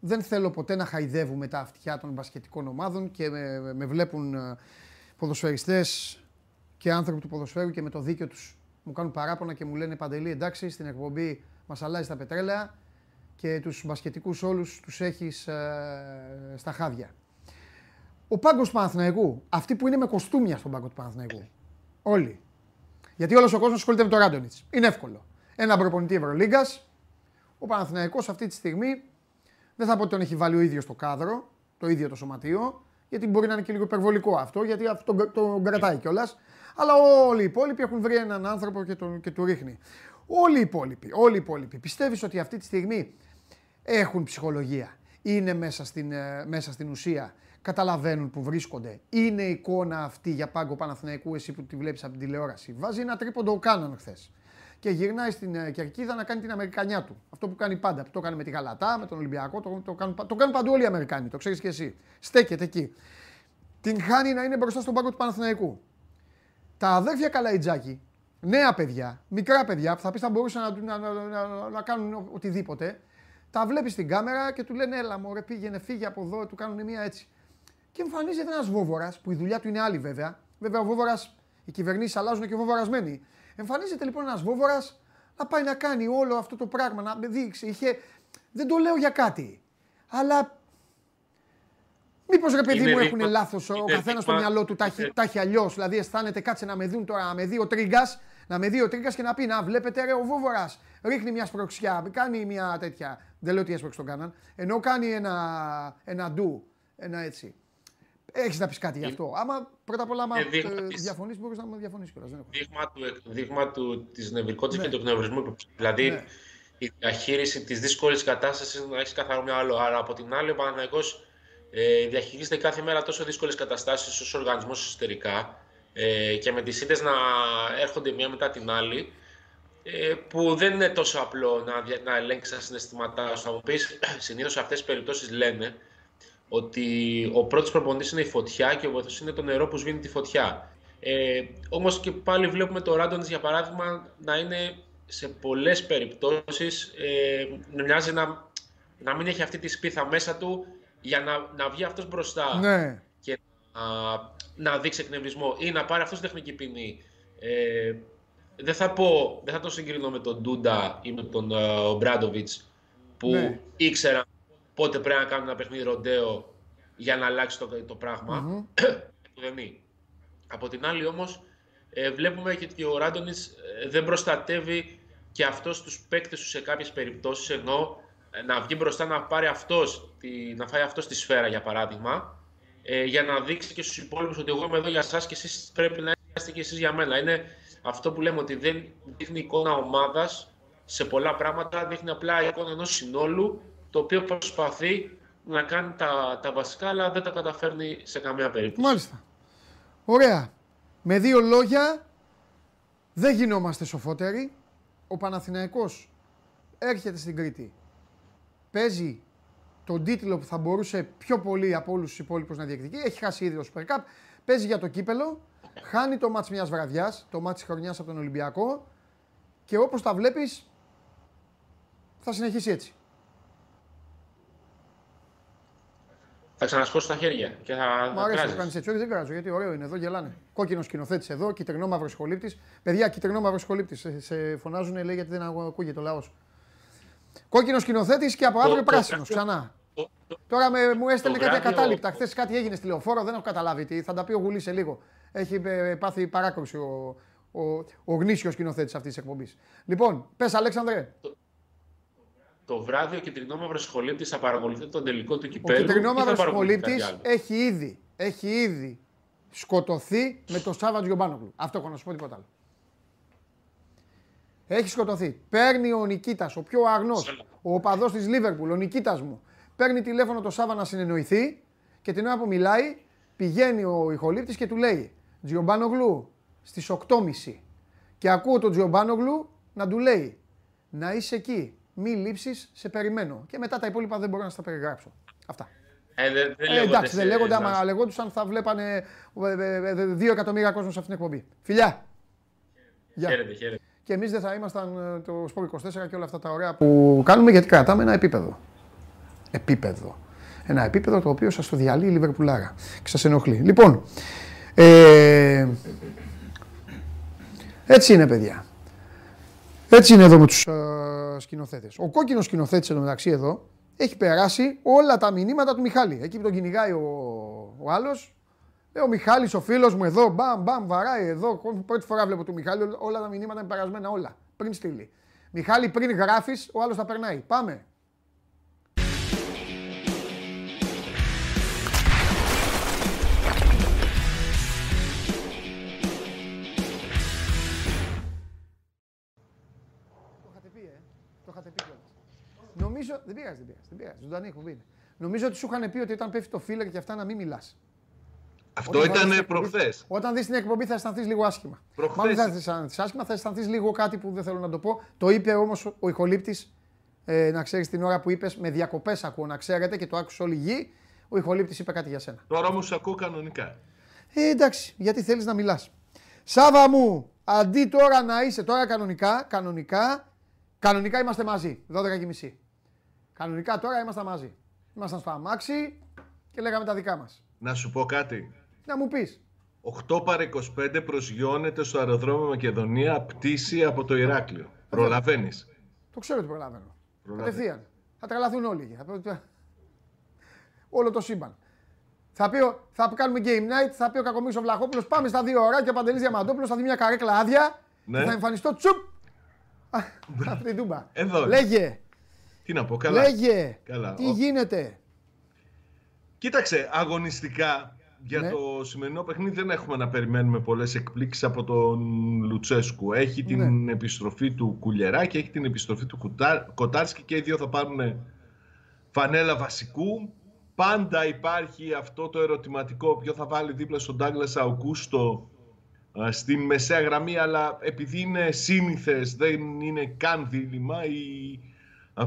δεν θέλω ποτέ να χαϊδεύουμε τα αυτιά των μπασκετικών ομάδων και με, με βλέπουν ε, ποδοσφαιριστές και άνθρωποι του ποδοσφαίρου και με το δίκιο τους μου κάνουν παράπονα και μου λένε Παντελή εντάξει στην εκπομπή μας αλλάζει τα πετρέλαια και τους μπασκετικούς όλους τους έχεις ε, στα χάδια. Ο πάγκος του Παναθηναϊκού, αυτοί που είναι με κοστούμια στον πάγκο του Παναθηναϊκού, όλοι, γιατί όλος ο κόσμος ασχολείται με τον Ράντονιτς. Είναι εύκολο. Ένα προπονητή Ευρωλίγκας. Ο Παναθηναϊκός αυτή τη στιγμή δεν θα πω ότι τον έχει βάλει ο ίδιος στο κάδρο, το ίδιο το σωματείο, γιατί μπορεί να είναι και λίγο υπερβολικό αυτό, γιατί αυτό τον, τον κρατάει κιόλας. Αλλά όλοι οι υπόλοιποι έχουν βρει έναν άνθρωπο και, τον, και του ρίχνει. Όλοι οι υπόλοιποι, όλοι οι υπόλοιποι. Πιστεύεις ότι αυτή τη στιγμή έχουν ψυχολογία, είναι μέσα στην, ε, μέσα στην ουσία, καταλαβαίνουν που βρίσκονται. Είναι η εικόνα αυτή για πάγκο Παναθηναϊκού, εσύ που τη βλέπεις από την τηλεόραση. Βάζει ένα τρίποντο ο Κάναν χθες. Και γυρνάει στην ε, Κερκίδα να κάνει την Αμερικανιά του. Αυτό που κάνει πάντα. Που το κάνει με τη Γαλατά, με τον Ολυμπιακό. Το, το, κάνουν, το κάνουν παντού όλοι οι Αμερικάνοι. Το ξέρεις και εσύ. Στέκεται εκεί. Την χάνει να είναι μπροστά στον πάγκο του Παναθηναϊκού. Τα αδέρφια Καλαϊτζάκη, νέα παιδιά, μικρά παιδιά που θα πεις θα μπορούσαν να, να, να, να κάνουν οτιδήποτε, τα βλέπεις στην κάμερα και του λένε Έλα, μωρέ, πήγαινε, φύγε από εδώ, του κάνουν μία έτσι. Και εμφανίζεται ένας βόβορας, που η δουλειά του είναι άλλη βέβαια. Βέβαια, ο βόβορας, οι κυβερνήσεις αλλάζουν και ο βόβορα μένει. Εμφανίζεται λοιπόν ένας βόβορας να πάει να κάνει όλο αυτό το πράγμα, να δείξει. Είχε... Δεν το λέω για κάτι. Αλλά Μήπως ρε παιδί μου έχουν λάθος ο καθένας στο μυαλό του τα έχει, έχει αλλιώς. Δηλαδή αισθάνεται κάτσε να με δουν τώρα, να με δει ο τρίγκας, να με δει ο τρίγκα και να πει Να βλέπετε ρε ο Βόβορας. Ρίχνει μια σπροξιά, κάνει μια τέτοια. Δεν λέω ότι έσπρωξε τον κάναν. Ενώ κάνει ένα, ένα ντου, ένα έτσι. Έχεις να πεις κάτι γι' αυτό. Άμα πρώτα απ' όλα, άμα ε, διαφωνείς, μπορείς να με διαφωνήσει κιόλας. Δείγμα του, δείγμα του της νευρικότητας ναι. και του εκνευρισμού. Δηλαδή ναι. η διαχείριση της δύσκολης κατάστασης να έχεις καθαρό μυαλό. Αλλά από την άλλη, ο Παναγιώ ε, διαχειρίζεται κάθε μέρα τόσο δύσκολες καταστάσεις ω οργανισμό εσωτερικά ε, και με τις ήττε να έρχονται μία μετά την άλλη. Ε, που δεν είναι τόσο απλό να, να ελέγξεις τα συναισθήματά σου. Θα μου πεις, [CLEARS THROAT] συνήθως αυτές τις περιπτώσεις λένε ότι ο πρώτος προπονητής είναι η φωτιά και ο βοηθός είναι το νερό που σβήνει τη φωτιά. Ε, Όμως και πάλι βλέπουμε το Ράντονι για παράδειγμα να είναι σε πολλές περιπτώσεις ε, μοιάζει να, να μην έχει αυτή τη σπίθα μέσα του για να, να βγει αυτός μπροστά ναι. Και να, να δείξει εκνευρισμό ή να πάρει αυτός τεχνική ποινή. Ε, δεν θα πω, δεν θα τον συγκρίνω με τον Ντούντα ή με τον uh, Μπράντοβιτς που ναι. ήξεραν πότε πρέπει να κάνουν ένα παιχνίδι ροντέο για να αλλάξει το, το πραγμα [COUGHS] Από την άλλη όμως ε, βλέπουμε και ότι ο Ράντονιτς ε, δεν προστατεύει και αυτός τους παίκτες τους σε κάποιες περιπτώσεις ενώ ε, να βγει μπροστά να πάρει αυτός, τη, να φάει αυτός τη σφαίρα για παράδειγμα ε, για να δείξει και στους υπόλοιπους ότι εγώ είμαι εδώ για σας και εσείς πρέπει να είστε και εσείς για μένα. Είναι αυτό που λέμε ότι δεν δείχνει εικόνα ομάδας σε πολλά πράγματα, δείχνει απλά εικόνα ενός συνόλου το οποίο προσπαθεί να κάνει τα, τα βασικά, αλλά δεν τα καταφέρνει σε καμία περίπτωση. Μάλιστα. Ωραία. Με δύο λόγια, δεν γινόμαστε σοφότεροι. Ο Παναθηναϊκός έρχεται στην Κρήτη. Παίζει τον τίτλο που θα μπορούσε πιο πολύ από όλους τους υπόλοιπους να διεκδικεί. Έχει χάσει ήδη το Super Cup. Παίζει για το κύπελο. Χάνει το μάτς μιας βραδιάς, το μάτς της χρονιάς από τον Ολυμπιακό. Και όπως τα βλέπεις, θα συνεχίσει έτσι. Θα ξανασκώσω τα χέρια και θα. Μου αρέσει να κάνεις έτσι. Όχι, δεν κράζω γιατί ωραίο είναι εδώ, γελάνε. Κόκκινος σκηνοθέτης εδώ, κυτρινό μαύρος σχολήπτη. Παιδιά, κυτρινό μαύρος σχολήπτη. Σε, σε φωνάζουν, λέει γιατί δεν ακούγεται ο λαός. Κόκκινος σκηνοθέτης και από αύριο πράσινος ξανά. Τώρα με, μου έστελνε κάτι ακατάληπτα. Χθες κάτι έγινε στη λεωφόρο, δεν έχω καταλάβει τι. Θα τα πει ο Γουλής σε λίγο. Έχει ε, πάθει παράκρουση ο, ο, ο γνήσιος σκηνοθέτης αυτής της εκπομπής. Λοιπόν, πες Αλέξανδρε το βράδυ ο κυτρινόμαυρο σχολήπτη θα παρακολουθεί τον τελικό του κυπέλου. Ο κυτρινόμαυρο σχολήπτη έχει ήδη, έχει ήδη σκοτωθεί με τον Σάββα Γιομπάνογλου. Αυτό έχω να σου πω τίποτα άλλο. Έχει σκοτωθεί. Παίρνει ο Νικήτας, ο πιο αγνός, ο οπαδός της Λίβερπουλ, ο Νικήτας μου. Παίρνει τηλέφωνο το Σάββα να συνεννοηθεί και την ώρα που μιλάει πηγαίνει ο ηχολήπτης και του λέει Τζιομπάνογλου στις 8.30 και ακούω τον Τζιομπάνογλου να του λέει να είσαι εκεί μη λείψεις, σε περιμένω. Και μετά τα υπόλοιπα δεν μπορώ να στα περιγράψω. Αυτά. Ε, δεν, δεν ε, εντάξει, δεν λέγονται. Άμα λεγόντουσαν θα βλέπανε ε, ε, δύο εκατομμύρια κόσμο σε αυτήν την εκπομπή. Φιλιά! Χαίρετε, χαίρετε. Και εμείς δεν θα ήμασταν το Σπορ 24 και όλα αυτά τα ωραία που κάνουμε γιατί κρατάμε ένα επίπεδο. Επίπεδο. Ένα επίπεδο το οποίο σας το διαλύει η Λιβερπουλάρα και σας ενοχλεί. Λοιπόν, ε, έτσι είναι παιδιά. Έτσι είναι εδώ με τους uh, σκηνοθέτες. Ο κόκκινος σκηνοθέτης εντωμεταξύ εδώ έχει περάσει όλα τα μηνύματα του Μιχάλη. Εκεί που τον κυνηγάει ο, ο άλλος. Ε, ο Μιχάλης, ο φίλος μου εδώ, μπαμ, μπαμ, βαράει εδώ. Πρώτη φορά βλέπω του Μιχάλη, όλα τα μηνύματα είναι περασμένα όλα. Πριν στείλει. Μιχάλη, πριν γράφεις, ο άλλος τα περνάει. Πάμε. πει, ε. Το είχατε πει κιόλας. Νομίζω. Δεν πειράζει, δεν πειράζει. Δεν πειράζει. Ζωντανή εκπομπή είναι. Νομίζω ότι σου είχαν πει ότι όταν πέφτει το φίλερ και αυτά να μην μιλάς. Αυτό ήταν προχθές. Όταν δεις την εκπομπή θα αισθανθείς λίγο άσχημα. Προχθές. Μάλλον δεν θα αισθανθείς άσχημα, θα αισθανθείς λίγο κάτι που δεν θέλω να το πω. Το είπε όμως ο ηχολήπτης, ε, να ξέρεις την ώρα που είπες, με διακοπές ακούω να ξέρετε και το άκουσε όλη η γη. Ο ηχολήπτης είπε κάτι για σένα. Τώρα όμως ακούω κανονικά. Ε, εντάξει, γιατί θέλεις να μιλάς. Σάβα μου, αντί τώρα να είσαι τώρα κανονικά, κανονικά, κανονικά είμαστε μαζί. 12.30. Κανονικά τώρα είμαστε μαζί. Ήμασταν στο αμάξι και λέγαμε τα δικά μας. Να σου πω κάτι. Να μου πεις. 8 παρα 25 προσγειώνεται στο αεροδρόμιο Μακεδονία πτήση από το Ηράκλειο. Προλαβαίνεις. Το ξέρω ότι προλαβαίνω. Προλαβαίνεις. Κατευθείαν. Θα τρελαθούν όλοι εκεί. Θα πει- Όλο το σύμπαν. Θα, πει, ο- θα κάνουμε game night, θα πει ο Κακομίρης ο Βλαχόπουλος, πάμε στα δύο ώρα και ο Παντελής Διαμαντόπουλος θα δει μια καρέκλα άδεια Ναι. και θα εμφανιστώ τσουπ. Α, Αυτή την τούμπα. Εδώ. Λέγε, Τι να πω, καλά. λέγε, Καλά. τι Ο- γίνεται. Κοίταξε, αγωνιστικά για Ναι. το σημερινό παιχνίδι δεν έχουμε να περιμένουμε πολλές εκπλήξεις από τον Λουτσέσκου. Έχει την Ναι. επιστροφή του Κουλιεράκη, έχει την επιστροφή του Κουτά- Κοτάρσκι και οι δύο θα πάρουν φανέλα βασικού. Πάντα υπάρχει αυτό το ερωτηματικό ποιο θα βάλει δίπλα στον Ντάγκλας Αουγκούστο α, στην μεσαία γραμμή αλλά επειδή είναι σύνηθες δεν είναι καν δίλημα οι α,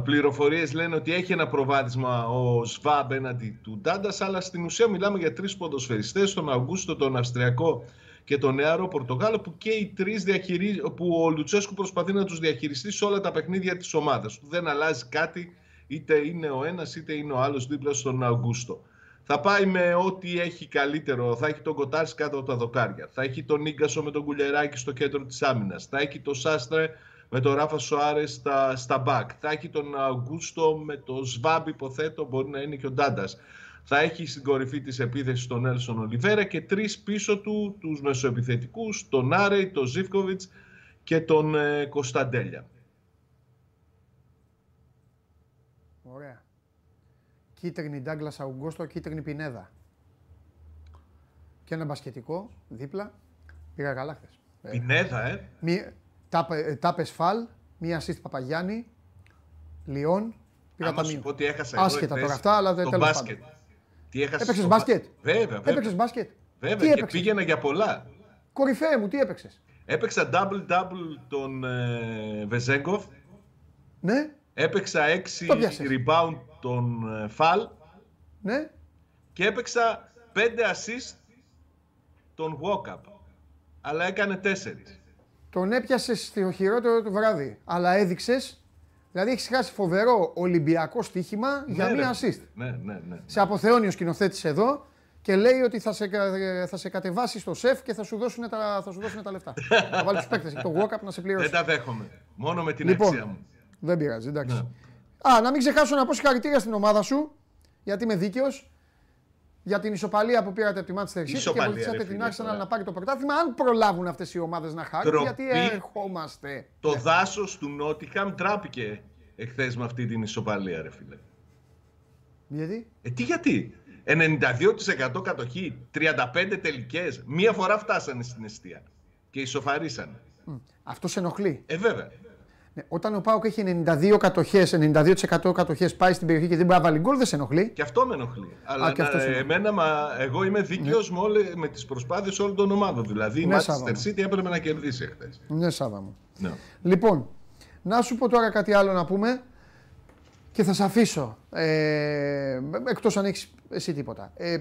πληροφορίες λένε ότι έχει ένα προβάδισμα ο Σβάμπ έναντι του Ντάντας αλλά στην ουσία μιλάμε για τρεις ποδοσφαιριστές τον Αουγκούστο, τον Αυστριακό και τον νεαρό Πορτογάλο που και οι τρεις διαχειρι... που ο Λουτσέσκου προσπαθεί να τους διαχειριστεί σε όλα τα παιχνίδια της ομάδας του. Δεν αλλάζει κάτι είτε είναι ο ένας είτε είναι ο άλλος δίπλα στον Αουγκούστο. Θα πάει με ό,τι έχει καλύτερο. Θα έχει τον Κοτάρς κάτω από τα δοκάρια. Θα έχει τον Νίγκασο με τον Κουλεράκη στο κέντρο της άμυνας. Θα έχει τον Σάστρε με τον Ράφα Σοάρε στα, στα μπακ. Θα έχει τον Αουγκούστο με τον Σβάμπ, υποθέτω, μπορεί να είναι και ο Ντάντας. Θα έχει στην κορυφή της επίθεσης τον Έλσον Ολιβέρα και τρεις πίσω του τους μεσοεπιθετικούς, τον Άρεϊ, τον Ζίβκοβιτς και τον ε, Κωνσταντέλια. Ωραία. Κίτρινη Ντάγκλας Αουγκόστο, κίτρινη Πινέδα. Και ένα μπασκετικό δίπλα. Πήγα καλά χθες. Ε, Πινέδα, ε. Μη- Τάπε ε, Τάπες Φαλ, μία assist Παπαγιάννη, Λιόν, πήγα Άμα σου ταμείο. πω τι έχασα εγώ Άσχετα εχθές, τώρα αυτά, αλλά δεν το τέλος μπάσκετ. πάντων. Τι έχασα Έπαιξες στο μπάσκετ; Βέβαια, βέβαια. Έπαιξες μπάσκετ; Βέβαια Τι και έπαιξες; πήγαινα για πολλά. Κορυφαία μου, τι έπαιξες; Έπαιξα double-double τον ε, Βεζέγκοφ. Ναι, Έπαιξα 6 Το πιάσες. rebound τον ε, Φαλ. ναι. Και έπαιξα 5 assist τον Walkup. Αλλά έκανε 4. Τον έπιασες στο χειρότερο του βράδυ. Αλλά έδειξες, δηλαδή έχεις χάσει φοβερό Ολυμπιακό στοίχημα για μία assist. Ναι, ναι, ναι. Σε αποθεώνει ο σκηνοθέτης εδώ και λέει ότι θα σε, κα- θα σε κατεβάσει στο σεφ και θα σου δώσουν τα, θα σου δώσουν τα λεφτά. [LAUGHS] θα βάλεις τους παίκτες και το walk-up να σε Δεν πληρώσει. τα δέχομαι. Μόνο με την Λοιπόν. αξία μου. Δεν πειράζει, εντάξει. Ναι. Α, να μην ξεχάσω να πω συγχαρητήρια στην ομάδα σου, γιατί είμαι δίκαιος. Για την ισοπαλία που πήρατε από τη Manchester City και Ισοπαλία, βοηθήσατε ρε την φίλε, Arsenal τώρα. να πάρει το πρωτάθλημα. Αν προλάβουν αυτές οι ομάδες να χάρουν, Τροπή. γιατί ερχόμαστε. Το δάσος του Νότιχαμ τράπηκε εχθές με αυτή την ισοπαλία, ρε φίλε. Γιατί; Ε, τι γιατί; 92% κατοχή, 35 τελικές, μία φορά φτάσανε στην αιστεία και ισοφαρίσανε. Αυτός σε ενοχλεί. Ε, βέβαια. Ναι, όταν ο Πάοκ έχει 92 κατοχές, 92% κατοχές, πάει στην περιοχή και δεν μπορεί να βάλει γκολ, δεν σε ενοχλεί; Και αυτό με ενοχλεί. Αλλά και αυτό να- σε ενοχλεί. εμένα, μα, εγώ είμαι δίκαιος με, όλε- με τις προσπάθειες όλων των ομάδων. Δηλαδή η Ναι, Manchester Σάβα μου. City έπρεπε να κερδίσει εχθές. Ναι, Σάβα μου. Ναι. Λοιπόν, να σου πω τώρα κάτι άλλο να πούμε και θα σε αφήσω. Ε, εκτός αν έχεις εσύ τίποτα. Ε,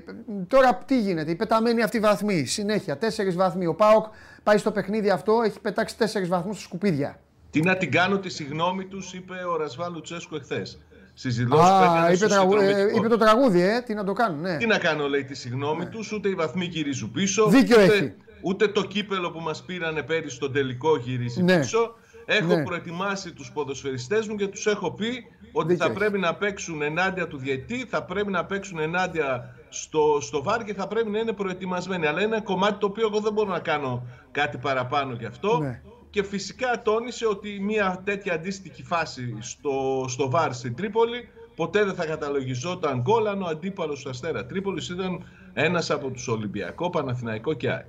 τώρα τι γίνεται, οι πεταμένοι αυτοί βαθμοί, συνέχεια, τέσσερις βαθμοί. Ο ΠΑΟΚ πάει στο παιχνίδι αυτό, έχει πετάξει τέσσερις βαθμούς στα σκουπίδια. Τι να την κάνω τη συγγνώμη τους, είπε ο Ρασβάν Λουτσέσκου εχθές. Στι δηλώσει Α, είπε, τραγου- ε, είπε το τραγούδι, ε, τι να το κάνουν, ναι. Τι να κάνω, λέει, τη συγγνώμη τους, ούτε οι βαθμοί γυρίζουν πίσω. Δίκιο ούτε, έχει. Ούτε το κύπελο που μας πήρανε πέρυσι στον τελικό γυρίζει Ναι. πίσω. Έχω Ναι. προετοιμάσει τους ποδοσφαιριστές μου και τους έχω πει ότι Δίκιο θα έχεις. πρέπει να παίξουν ενάντια του διετή, θα πρέπει να παίξουν ενάντια στο, στο βάρ και θα πρέπει να είναι προετοιμασμένοι. Αλλά είναι ένα κομμάτι το οποίο εγώ δεν μπορώ να κάνω κάτι παραπάνω γι' αυτό. Ναι. Και φυσικά τόνισε ότι μια τέτοια αντίστοιχη φάση στο, στο βάρ στην Τρίπολη ποτέ δεν θα καταλογιζόταν γκολ αν ο αντίπαλος του Αστέρα Τρίπολης ήταν ένας από τους Ολυμπιακό, Παναθηναϊκό και ΑΕΚ.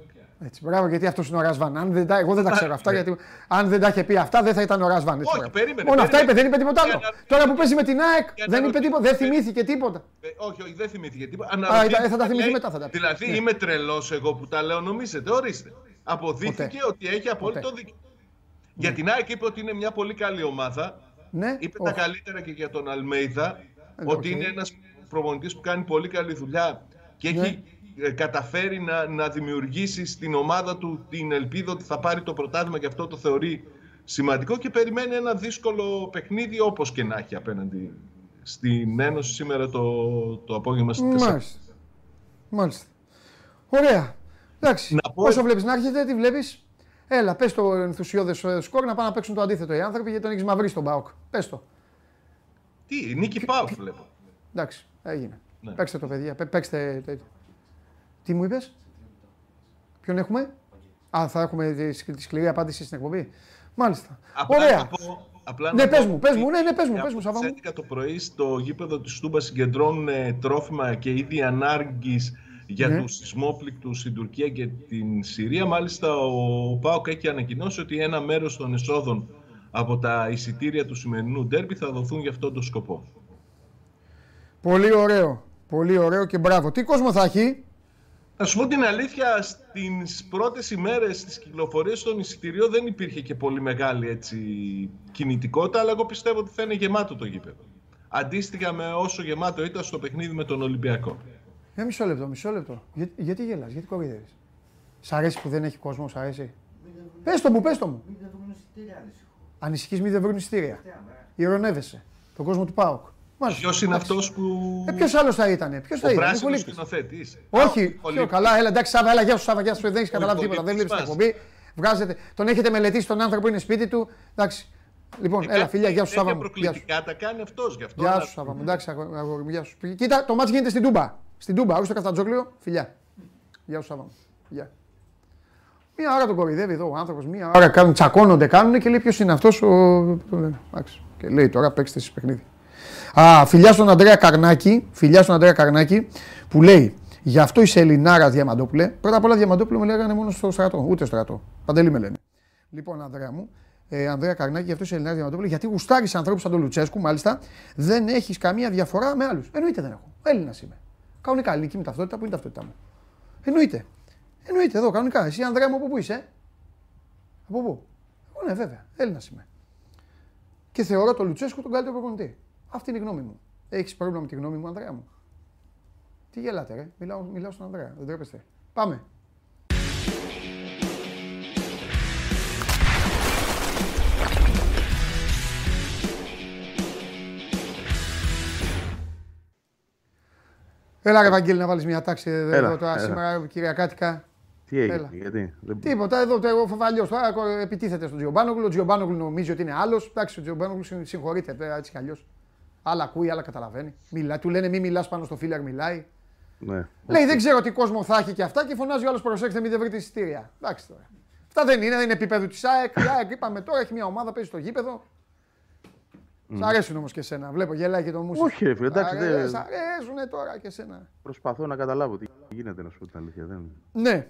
Έτσι, μπράβο, γιατί αυτός είναι ο Ρασβάν. Αν δεν τα, εγώ δεν τα ξέρω αυτά, γιατί αν δεν τα είχε πει αυτά, δεν θα ήταν ο Ρασβάν. έτσι, Όχι, μπράβο. περίμενε, Μόνο αυτά είπε, περίμενε. δεν είπε τίποτα άλλο. Για να- Τώρα που παίζει με την ΑΕΚ, Για να δεν είπε ρωτήσω- τίποτα, δεν Ε, θυμήθηκε τίποτα. Ε, όχι, όχι, δεν θυμήθηκε τίποτα. ήταν- Αναρωτιέται, θα τα θυμηθεί λέει, μετά, θα τα πει. Δηλαδή, Ναι. είμαι τρελός εγώ που τα λέω, νομίζετε. Ορίστε. Αποδείχθηκε Ποτέ. ότι έχει απόλυτο Ποτέ. δίκιο. Για την ΑΕΚ είπε ότι είναι μια πολύ καλή ομάδα. Ναι, Είπε όχι. τα καλύτερα και για τον Αλμέιδα. Ε, ότι οκ. είναι ένας προπονητής που κάνει πολύ καλή δουλειά και Ναι. έχει ε, καταφέρει να, να δημιουργήσει στην ομάδα του την ελπίδα ότι θα πάρει το πρωτάθλημα και αυτό το θεωρεί σημαντικό και περιμένει ένα δύσκολο παιχνίδι όπως και να έχει απέναντι στην Ένωση σήμερα το, το απόγευμα στις 4. Μάλιστα. Μάλιστα. Ωραία. Εντάξει. Να πω- Όσο βλέπεις να έρχεται, τι βλέπεις. Έλα, πες το ενθουσιώδες σκορ να πάνε να παίξουν το αντίθετο οι άνθρωποι γιατί τον έχεις μαυρίσει τον ΠΑΟΚ. Πες το. Τι, νίκη πάω βλέπω. Εντάξει, έγινε. Ναι. Παίξτε το, παιδιά. Παι- Παίξτε. τε- Τι μου είπες, Ποιον έχουμε, Α, θα έχουμε τη, σκλη- τη σκληρή απάντηση στην εκπομπή. Μάλιστα. Απλά Ωραία. να πω- απλά Ναι, να πες πω μου, πες ότι μου, ναι, ναι, πες μου, από πες μου, τις Σάβα μου. 11 το πρωί στο γήπεδο της Τούμπα συγκεντρώνουν ε, τρόφιμα και είδη ανάγκης για Ναι. τους σεισμόπληκτους στην Τουρκία και την Συρία. Μάλιστα ο ΠΑΟΚ έχει ανακοινώσει ότι ένα μέρος των εσόδων από τα εισιτήρια του σημερινού ντέρμπι θα δοθούν για αυτόν τον σκοπό. Πολύ ωραίο. Πολύ ωραίο και μπράβο. Τι κόσμο θα έχει; Να σου πω την αλήθεια, στις πρώτες ημέρες της κυκλοφορίας των εισιτηρίων δεν υπήρχε και πολύ μεγάλη έτσι, κινητικότητα, αλλά εγώ πιστεύω ότι θα είναι γεμάτο το γήπεδο. Αντίστοιχα με όσο γεμάτο ήταν στο παιχνίδι με τον Ολυμπιακό. Ε, μισό λεπτό, μισό λεπτό. Για, γιατί γελάς, γιατί κοροϊδεύεις. Σ' αρέσει που δεν έχει κόσμο, σ' αρέσει; Πες το μου, πες το μου. Ανησυχείς μη δεν βρουν εισιτήρια. Ηρωνεύεσαι. Τον κόσμο του ΠΑΟΚ. Μάλιστα. Ποιος είναι Εντάξει. αυτός που. Ε, ποιος άλλος θα ήταν, ποιος θα Ο ήταν. πράσινος Πολύ- σκηνοθέτης. Όχι, πιο καλά, έλα εντάξει, Σάβα, έλα, γεια σου, Σάβα, γεια σου. Δεν έχεις καταλάβει πολύ τίποτα. Δεν βλέπει την μας. εκπομπή. Βγάζετε, τον έχετε μελετήσει τον άνθρωπο, είναι σπίτι του. Εντάξει. Λοιπόν, έλα, φιλιά, γεια σου, Σάβα. μου. Γεια σου. προκλητικά τα κάνει αυτός γι' αυτό. Γεια αλλά- σου, Σάβα μου. Εντάξει, αγο- αγόρι μου, γεια σου. Κοίτα, το μάτς γίνεται στην Τούμπα. Στην Τούμπα, όχι στο Καφτατζόκλιο. Φιλιά. Γεια σου, Σάβα μου. Γεια. Μία ώρα τον κοροϊδεύει εδώ ο άνθρωπος. Μία ώρα κάνουν, τσακώνονται, κάνουν και λέει ποιος είναι αυτός. Ο... το λένε. Εντάξει. Και λέει τώρα παίξτε εσείς παιχνίδι. Α, φιλιά στον Αντρέα Καρνάκη, φιλιά στον Αντρέα Καρνάκη που λέει Γι' αυτό είσαι Ελληνάρα Διαμαντόπουλε. Πρώτα απ' όλα Διαμαντόπουλε με λέγανε μόνο στο στρατό. Ούτε στρατό. Παντελή με λένε. Λοιπόν, Ανδρέα μου, ε, Ανδρέα Καρνάκη, γι' αυτό είσαι Ελληνάρα Διαμαντόπουλε, γιατί γουστάρεις ανθρώπους σαν τον Λουτσέσκου, μάλιστα, δεν έχεις καμία διαφορά με άλλους. Εννοείται δεν έχω. Έλληνας είμαι. Κανονικά ελληνική μου ταυτότητα, πού είναι η ταυτότητά μου. Εννοείται. Εννοείται εδώ, κανονικά. Εσύ, Ανδρέα μου, από πού είσαι. ε; Από πού; Εγώ ναι, βέβαια. Έλληνας είμαι. Και θεωρώ τον Λουτσέσκου τον καλύτερο προπονητή. Αυτή είναι η γνώμη μου. Έχεις πρόβλημα με τη γνώμη μου, Ανδρέα μου; Τι γελάτε, ρε; Μιλάω, μιλάω στον Ανδρέα. Δεν τρέπεστε. Πάμε. Έλα ρε Βαγγέλη να βάλεις μια τάξη εδώ Έλα, τώρα έλα. σήμερα κυριακάτικα. Τι έγινε, Έλα. γιατί. Δεν... Τίποτα, εδώ το εγώ φοβαλιώ. Τώρα κο- επιτίθεται στον Τζιομπάνογλου. Ο Τζιομπάνογλου νομίζει ότι είναι άλλος. Εντάξει, ο Τζιομπάνογλου συν- συγχωρείται ε, έτσι κι αλλιώς. Άλλα ακούει, άλλα καταλαβαίνει. Μιλά, του λένε μη μιλάς πάνω στο φίλερ, μιλάει. Ναι. Λέει δεν ξέρω τι κόσμο θα έχει και αυτά και φωνάζει ο άλλος προσέξτε, μην δεν βρείτε εισιτήρια. Εντάξει τώρα. Αυτά δεν είναι, δεν είναι επίπεδο της ΑΕΚ. Η ΑΕΚ είπαμε τώρα έχει μια ομάδα, παίζει στο γήπεδο. Σ' αρέσουν όμως και εσένα. Βλέπω γελάει και το μουσικό. Όχι, ρε φίλε, εντάξει, δεν- Σ' αρέσουν τώρα και εσένα. Προσπαθώ να καταλάβω τι γίνεται, να σου πω την αλήθεια. Δεν... Ναι.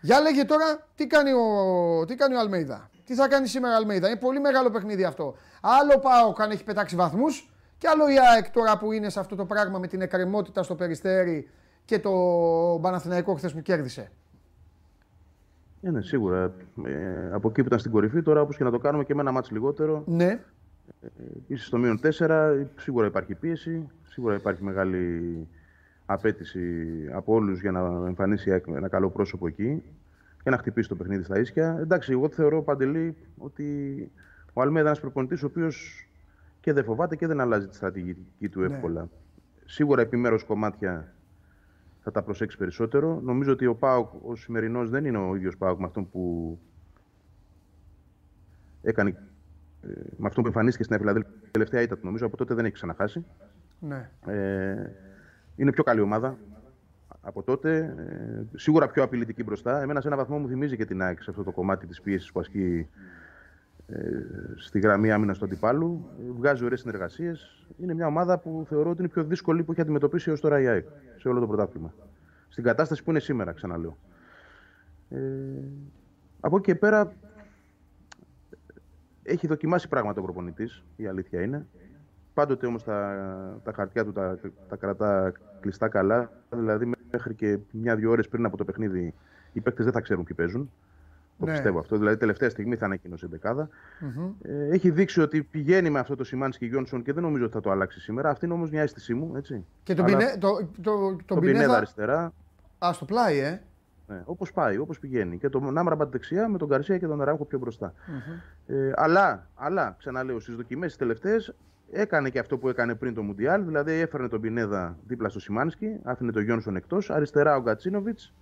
Για λέγε τώρα τι κάνει ο, τι κάνει ο Αλμέιδα. Τι θα κάνει σήμερα ο Αλμέιδα; Είναι πολύ μεγάλο παιχνίδι αυτό. Άλλο πάω αν έχει πετάξει βαθμούς και άλλο η ΑΕΚ τώρα που είναι σε αυτό το πράγμα με την εκκρεμότητα στο περιστέρι και το Παναθηναϊκό χθες που κέρδισε. Ε, ναι, σίγουρα. Ε, από εκεί που ήταν στην κορυφή, τώρα όπως και να το κάνουμε και με ένα μάτσο λιγότερο, Ναι. Είσαι στο μείον 4, σίγουρα υπάρχει πίεση, σίγουρα υπάρχει μεγάλη απέτηση από όλους για να εμφανίσει η ΑΕΚ ένα καλό πρόσωπο εκεί και να χτυπήσει το παιχνίδι στα ίσια. Εντάξει, εγώ θεωρώ παντελή ότι ο Αλμέδα είναι ένας προπονητής ο οποίος και δεν φοβάται και δεν αλλάζει τη στρατηγική του Ναι. εύκολα. Σίγουρα επιμέρους κομμάτια θα τα προσέξει περισσότερο. Νομίζω ότι ο Πάοκ ο σημερινός δεν είναι ο ίδιος Πάοκ με αυτόν που έκανε. Ε, με αυτόν που εμφανίστηκε στην Φιλαδέλφια. Η τελευταία ήταν, νομίζω, από τότε δεν έχει ξαναχάσει. ναι. Ε, είναι πιο καλή ομάδα από τότε. Ε, σίγουρα πιο απειλητική μπροστά. Εμένα σε έναν βαθμό μου θυμίζει και την ΑΕΚ σε αυτό το κομμάτι της πίεσης που ασκεί ε, στη γραμμή άμυνας του αντιπάλου. Ε, βγάζει ωραίες συνεργασίες. Είναι μια ομάδα που θεωρώ ότι είναι η πιο δύσκολη που έχει αντιμετωπίσει έως τώρα η ΑΕΚ σε όλο το πρωτάθλημα. Στην κατάσταση που είναι σήμερα, ξαναλέω. Ε, από εκεί και πέρα έχει δοκιμάσει πράγματα ο προπονητής, η αλήθεια είναι. Πάντοτε όμως τα, τα χαρτιά του τα, τα κρατά κλειστά καλά. Δηλαδή, μέχρι και μια-δύο ώρες πριν από το παιχνίδι, οι παίκτες δεν θα ξέρουν ποιοι παίζουν. Το Ναι. πιστεύω αυτό. Δηλαδή, τελευταία στιγμή θα ανακοινώσει η δεκάδα. Μμμ. Ε, έχει δείξει ότι πηγαίνει με αυτό το Σιμάνσκι Γιόνσον και δεν νομίζω ότι θα το αλλάξει σήμερα. Αυτή είναι όμως μια αίσθησή μου. Έτσι. Και τον Αλλά Πινέ, το, το, τον τον Πινέδα Πινέδα. αριστερά. Α, στο πλάι, ε. Ναι, όπως πάει, όπως πηγαίνει. Και τον Άμραμπατ δεξιά με τον Καρσία και τον Αράουχο πιο μπροστα Ε, αλλά, αλλά, ξαναλέω, στις δοκιμές τις τελευταίες έκανε και αυτό που έκανε πριν το Μουντιάλ. Δηλαδή έφερνε τον Πινέδα δίπλα στο Σιμάνσκι, άφηνε τον Γιόνσον εκτός. Αριστερά ο Γκατσίνοβιτς.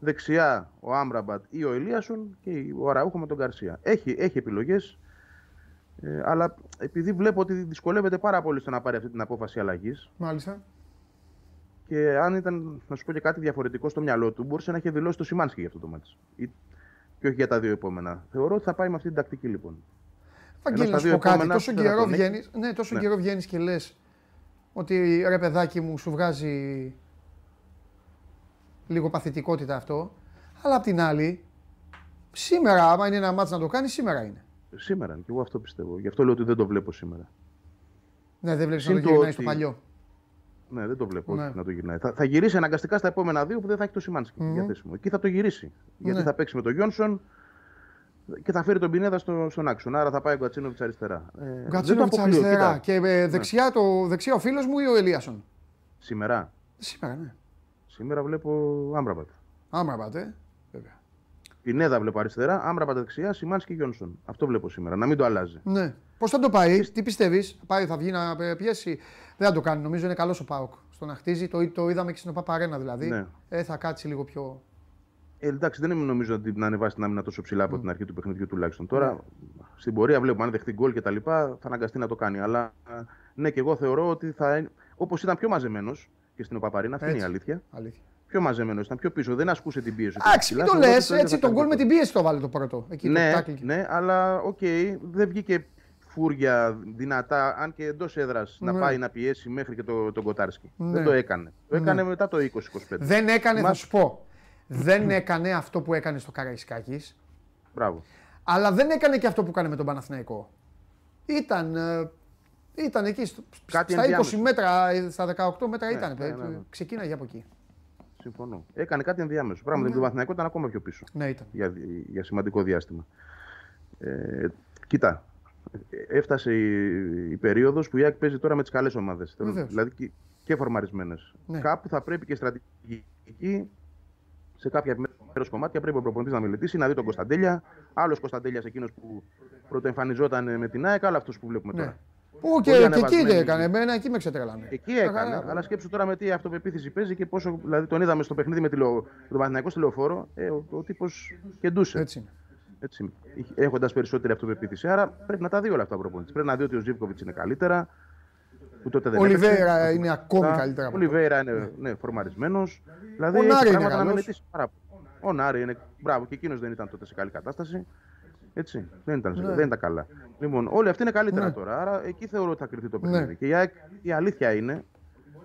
Δεξιά ο Άμραμπατ ή ο Ελίασον και ο Αραούχο με τον Καρσία. Έχει, έχει επιλογές. Ε, αλλά επειδή βλέπω ότι δυσκολεύεται πάρα πολύ στο να πάρει αυτή την απόφαση αλλαγής, Μάλιστα. Και αν ήταν, να σου πω και κάτι διαφορετικό στο μυαλό του, μπορούσε να έχει δηλώσει το Σιμάνσκι για αυτό το μάτι. Και όχι για τα δύο επόμενα. Θεωρώ ότι θα πάει με αυτή την τακτική λοιπόν. Βαγγέλη, στα να σου δύο πω κάτι. επόμενα Τόσο δεν θα καιρό τον έχει. βγαίνει ναι, τόσο Ναι. καιρό βγαίνεις και λες ότι ρε παιδάκι μου σου βγάζει λίγο παθητικότητα αυτό. Αλλά απ' την άλλη, σήμερα, άμα είναι ένα μάτς να το κάνει, σήμερα είναι. Σήμερα, και εγώ αυτό πιστεύω. Γι' αυτό λέω ότι δεν το βλέπω σήμερα. Ναι, δεν βλέπεις να Συν το το γυρνάει ότι- στο παλιό. Ναι, δεν το βλέπω Ναι. όχι να το γυρνάει. Θα, θα γυρίσει αναγκαστικά στα επόμενα δύο που δεν θα έχει το Σιμάνσκι Μμμ. διαθέσιμο. Εκεί θα το γυρίσει. Γιατί Ναι. θα παίξει με τον Γιόνσον και θα φέρει τον Πινέδα στο, στον άξονα. Άρα θα πάει ο Γκατσίνοβιτ αριστερά. Ε, δεν το Γκατσίνοβιτ αποκλείω, αριστερά. κοίτα. Και ε, δεξιά, το, δεξιά ο φίλος μου ή ο Ελίασον; Σήμερα, Σήμερα, ναι. σήμερα βλέπω Άμραμπατ. Άμραμπατ, ε. Βέβαια. Πινέδα βλέπω αριστερά, Άμραμπατ δεξιά, Σιμάνσκι Γιόνσον. Αυτό βλέπω σήμερα. Να μην το αλλάζει. Ναι. Πώς θα το πάει, τι πιστεύεις, πάει, θα βγει να ε, πιέσει. Δεν θα το κάνει, νομίζω είναι καλός ο Πάοκ στο να χτίζει. Το, το είδαμε και στην Παπαρένα δηλαδή. Ναι. Ε, θα κάτσει λίγο πιο. Ε, εντάξει, δεν νομίζω ότι να ανεβάσει την άμυνα τόσο ψηλά από την αρχή του παιχνιδιού τουλάχιστον. Τώρα στην πορεία βλέπουμε αν δεχτεί γκολ και τα λοιπά, θα αναγκαστεί να το κάνει. Αλλά ε, ναι, και εγώ θεωρώ ότι θα. Όπως ήταν πιο μαζεμένος και στην Οπαπαρίνα, αυτή είναι η Έτσι. αλήθεια. Αλήθεια. Πιο μαζεμένος, ήταν πιο πίσω, δεν ασκούσε την πίεση. Εντάξει, μην το Ψηλά, λες. θεωρώ ότι δεν Έτσι, θα τον γκολ κάνει με την τίποτα. πίεση το βάλε το πρώτο. Εκεί το Ναι, τάκλι. ναι, αλλά οκ, δεν βγήκε φούρια δυνατά, αν και εντός έδρας Ναι. να πάει να πιέσει μέχρι και το, τον Κοτάρσκι. Ναι. Δεν το έκανε. Το έκανε μετά το 20-25. Δεν έκανε, Μα- θα σου πω. Δεν έκανε αυτό που έκανε στο Καραϊσκάκη, Μπράβο. αλλά δεν έκανε και αυτό που έκανε με τον Παναθηναϊκό. Ήταν, ε, ήταν εκεί, στο, Κάτι στα 20 ενδιάμεσο. μέτρα, ε, στα 18 μέτρα ήταν. ναι, ε, ναι, ναι. Ξεκίναγε από εκεί. Συμφωνώ. Έκανε κάτι ενδιάμεσο. Πράγματι, με τον Παθηναϊκό ήταν ακόμα πιο πίσω. Ναι, ήταν. για, για σημαντικό διάστημα. Ε, κοίτα, έφτασε η, η περίοδος που η ΑΕΚ παίζει τώρα με τις καλές ομάδες. Θέλω- Βεβαίως. Δηλαδή και, και φορμαρισμένες. Ναι. Κάπου θα πρέπει και στρατηγική σε κάποια μέρος κομμάτια πρέπει ο προπονητής να μελετήσει, να δει τον Κωνσταντέλια. Άλλος Κωνσταντέλιας εκείνος που πρωτοεμφανιζόταν με την ΑΕΚ, άλλος αυτός που βλέπουμε Ναι. τώρα. Πού και, Πολύ και εκεί ανεβασμένη. δεν έκανε. Εμένα εκεί με ξετρέλανε. Εκεί Μια έκανε, χαρά. αλλά σκέψου τώρα με τι αυτοπεποίθηση παίζει και πόσο. Δηλαδή τον είδαμε στο παιχνίδι με τη Λεω- τον Παναθηναϊκό στη λεωφόρο. Ε, ο, ο τύπος κεντούσε. Έτσι είναι. Έτσι, έχοντας περισσότερη αυτοπεποίθηση. Άρα πρέπει να τα δει όλα αυτά ο προπονητή. Πρέπει να δει ότι ο Ζήβκοβιτ είναι καλύτερα. Που τότε δεν Ο έπαιξε. Ολιβέρα είναι ακόμη Τα- καλύτερα Ο από αυτό. Ολιβέρα είναι ναι, φορμαρισμένος. Δηλαδή Ο έχει Νάρη είναι πράγματα να καλός. μελετήσει πάρα πολύ. Ο Νάρη είναι. Μπράβο, και εκείνος δεν ήταν τότε σε καλή κατάσταση. Έτσι, δεν ήταν, Ναι. δεν ήταν καλά. Λοιπόν, όλοι αυτοί είναι καλύτερα Ναι. τώρα. Άρα εκεί θεωρώ ότι θα κρυφτεί το Ναι. παιχνίδι. Και η, ΑΕΚ, η αλήθεια είναι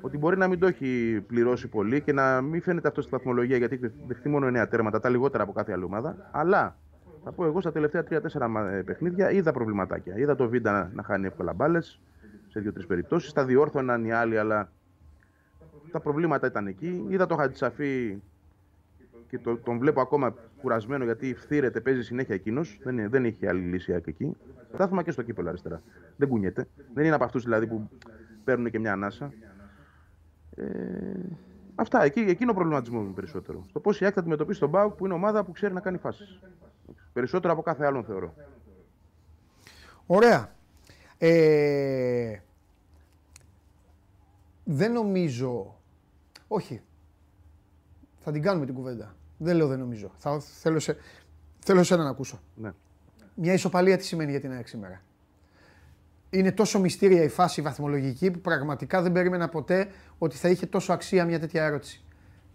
ότι μπορεί να μην το έχει πληρώσει πολύ και να μην φαίνεται αυτό στη βαθμολογία γιατί έχει δεχτεί μόνο 9 τέρματα, τα λιγότερα από κάθε άλλη ομάδα. Αλλά θα πω εγώ στα τελευταία 3-4 μα- ε, παιχνίδια είδα προβληματάκια. Είδα το Βίντα να, να χάνει εύκολα μπάλες σε δύο-τρεις περιπτώσεις. Τα διόρθωναν οι άλλοι, αλλά τα προβλήματα ήταν εκεί. Είδα το Χατζησαφή και το, τον βλέπω ακόμα κουρασμένο γιατί φθήρεται, παίζει συνέχεια εκείνος. Δεν, είναι- δεν είχε άλλη λύση η ΑΕΚ εκεί. Στάθημα και στο κύπελο αριστερά. Δεν κουνιέται. Δεν είναι από αυτούς δηλαδή που παίρνουν και μια ανάσα. Ε, αυτά. Εκεί, εκεί είναι ο προβληματισμός μου περισσότερο. Στο πώς η ΑΕΚ θα αντιμετωπίσει τον Μπάουκ που είναι ομάδα που ξέρει να κάνει φάσεις. Περισσότερο από κάθε άλλον θεωρώ. Ωραία. Ε, δεν νομίζω. Όχι. Θα την κάνουμε την κουβέντα. Δεν λέω δεν νομίζω. Θα, θέλω, σε, θέλω σένα να ακούσω. Ναι. Μια ισοπαλία τι σημαίνει για την ΑΕΚ σήμερα; Είναι τόσο μυστήρια η φάση βαθμολογική που πραγματικά δεν περίμενα ποτέ ότι θα είχε τόσο αξία μια τέτοια ερώτηση.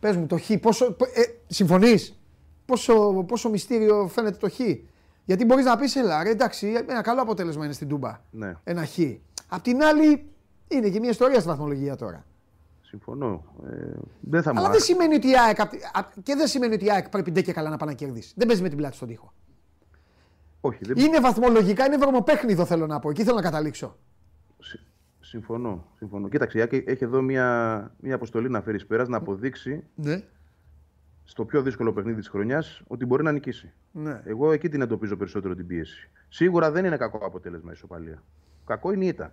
Πες μου το χ, πόσο, ε, συμφωνείς, πόσο, πόσο μυστήριο φαίνεται το χ; Γιατί μπορείς να πεις, έλα ρε, εντάξει, ένα καλό αποτέλεσμα είναι στην Τούμπα. ναι. Ένα χ. Απ' την άλλη, είναι και μια ιστορία στη βαθμολογία τώρα. Συμφωνώ. Ε, δεν θα μου Αλλά δεν σημαίνει ότι η ΑΕΚ, απ' τη- απ- και δεν σημαίνει ότι η ΑΕΚ πρέπει ντε και καλά να πάει να κερδίσει. Δεν παίζει με την πλάτη στον τοίχο. Όχι, δεν... Είναι βαθμολογικά, είναι βρωμοπέχνιδο θέλω να πω. Εκεί θέλω να καταλήξω. Συ- Συμφωνώ, συμφωνώ. Κοίταξε, η ΑΕΚ έχει εδώ μια, μια αποστολή να φέρει πέρας να αποδείξει Ναι. στο πιο δύσκολο παιχνίδι της χρονιάς ότι μπορεί να νικήσει. ναι. Εγώ εκεί την εντοπίζω περισσότερο την πίεση. Σίγουρα δεν είναι κακό αποτέλεσμα η ισοπαλία. Κακό είναι η ήττα.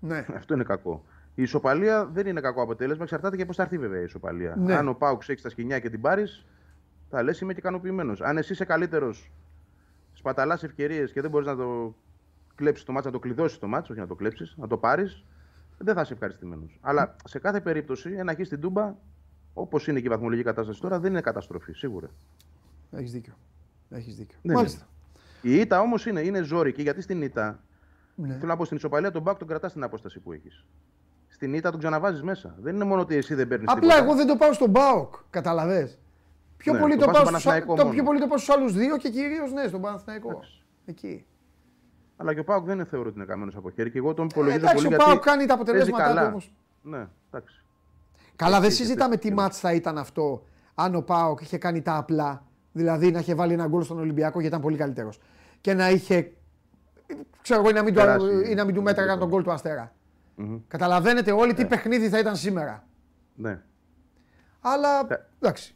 ναι. [LAUGHS] Αυτό είναι κακό. Η ισοπαλία δεν είναι κακό αποτέλεσμα, εξαρτάται και πώς θα έρθει βέβαια η ισοπαλία. Ναι. Αν ο Πάουξ έχει τα σκηνιά και την πάρεις, θα λες είμαι και ικανοποιημένος. Αν εσύ είσαι καλύτερος, σπαταλάς ευκαιρίες και δεν μπορείς να το κλέψεις το μάτσο, να το κλειδώσεις το μάτσο, όχι να το κλέψεις, να το πάρεις, δεν θα είσαι ευχαριστημένος. Αλλά σε κάθε περίπτωση, ένα χ στην τούμπα, όπως είναι και η βαθμολογική κατάσταση τώρα, δεν είναι καταστροφή, σίγουρα. Έχεις δίκιο. Έχεις δίκιο. Δεν Μάλιστα. Η ήττα όμως είναι, είναι ζώρικη γιατί στην ήττα. Ναι. Θέλω να πω στην ισοπαλία τον Μπακ τον κρατάς στην απόσταση που έχεις. Στην ήττα τον ξαναβάζεις μέσα. Δεν είναι μόνο ότι εσύ δεν παίρνεις Απλά εγώ δεν το πάω στον Μπάοκ. Καταλαβέ. Πιο, Ναι, πολύ το το πάω πάω στον στους, Παναθηναϊκό το μόνο. πιο πολύ το πάω στους άλλους δύο και κυρίως ναι, στον Παναθηναϊκό. Εντάξει. Εκεί. Αλλά και ο Πάουκ δεν είναι θεωρώ ότι είναι καμένος από χέρι και εγώ τον Ε, υπολογίζω εντάξει, πολύ ο γιατί Πάοκ κάνει τα παίζει αποτελέσματά του καλά. όμως. Ναι, εντάξει. Καλά, δεν Έχει συζητάμε τέτοιο τι μάτς θα ήταν αυτό αν ο Πάοκ είχε κάνει τα απλά. Δηλαδή να είχε βάλει ένα γκολ στον Ολυμπιακό γιατί ήταν πολύ καλύτερος. Και να είχε. ξέρω εγώ, ή να μην, του, Περάσει. ή να μην του μέτραγαν τον γκολ του αστερα Καταλαβαίνετε όλοι τι παιχνίδι θα ήταν σήμερα. Ναι. Αλλά Ε. εντάξει.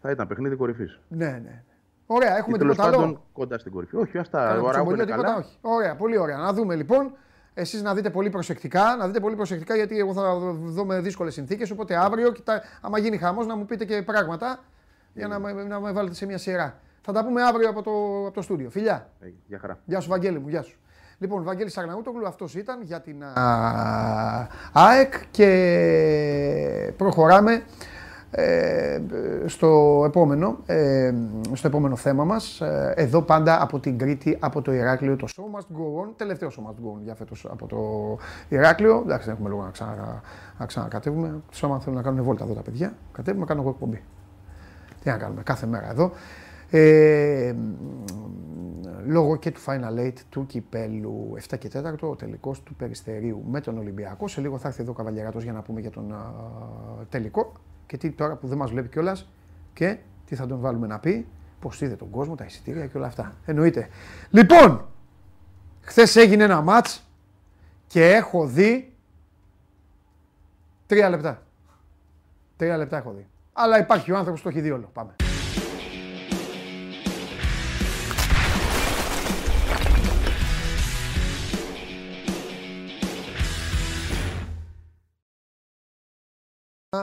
Θα ήταν παιχνίδι κορυφής. Ναι, ναι. ναι. Ωραία, έχουμε Ή τέλος τίποτα άλλο; πάντων κοντά στην κορυφή. Όχι, αυτά. Κάναμε Ο Αράουχο κουτσομπολιό, είναι τίποτα, καλά. όχι. Ωραία, πολύ ωραία. Να δούμε λοιπόν. Εσείς να δείτε πολύ προσεκτικά, να δείτε πολύ προσεκτικά γιατί εγώ θα δω με δύσκολες συνθήκες, οπότε αύριο, κοιτά, άμα γίνει χαμός, να μου πείτε και πράγματα για να, με- να με βάλετε σε μια σειρά. Θα τα πούμε αύριο από το, από το στούντιο. Φιλιά. Ε, Γεια χαρά. Γεια σου Βαγγέλη μου, γεια σου. Λοιπόν, Βαγγέλης Σαγναούτογλου, αυτός ήταν για την α, ΑΕΚ και προχωράμε ε, στο, επόμενο, ε, στο επόμενο θέμα μας. Ε, εδώ πάντα από την Κρήτη, από το Ηράκλειο, το Show Must Go On, τελευταίο Show Must Go On για φέτος από το Ηράκλειο. Εντάξει, δεν έχουμε λόγο να, ξανα, να ξανακατεύουμε. Σώμα θέλουν να κάνουν βόλτα εδώ τα παιδιά. Κατέβουμε, κάνω εγώ εκπομπή. Τι να κάνουμε, κάθε μέρα εδώ. Ε, μ, λόγω και του Final Eight του Κυπέλου 7 και 4, ο τελικός του Περιστερίου με τον Ολυμπιακό. Σε λίγο θα έρθει εδώ ο Καβαλιαράτος για να πούμε για τον α, τελικό. Και τι τώρα που δεν μας βλέπει κιόλας και τι θα τον βάλουμε να πει, πως είδε τον κόσμο, τα εισιτήρια και όλα αυτά. Εννοείται. Λοιπόν, χθες έγινε ένα μάτς και έχω δει τρία λεπτά. Τρία λεπτά έχω δει. Αλλά υπάρχει ο άνθρωπος που το έχει δει όλο. Πάμε.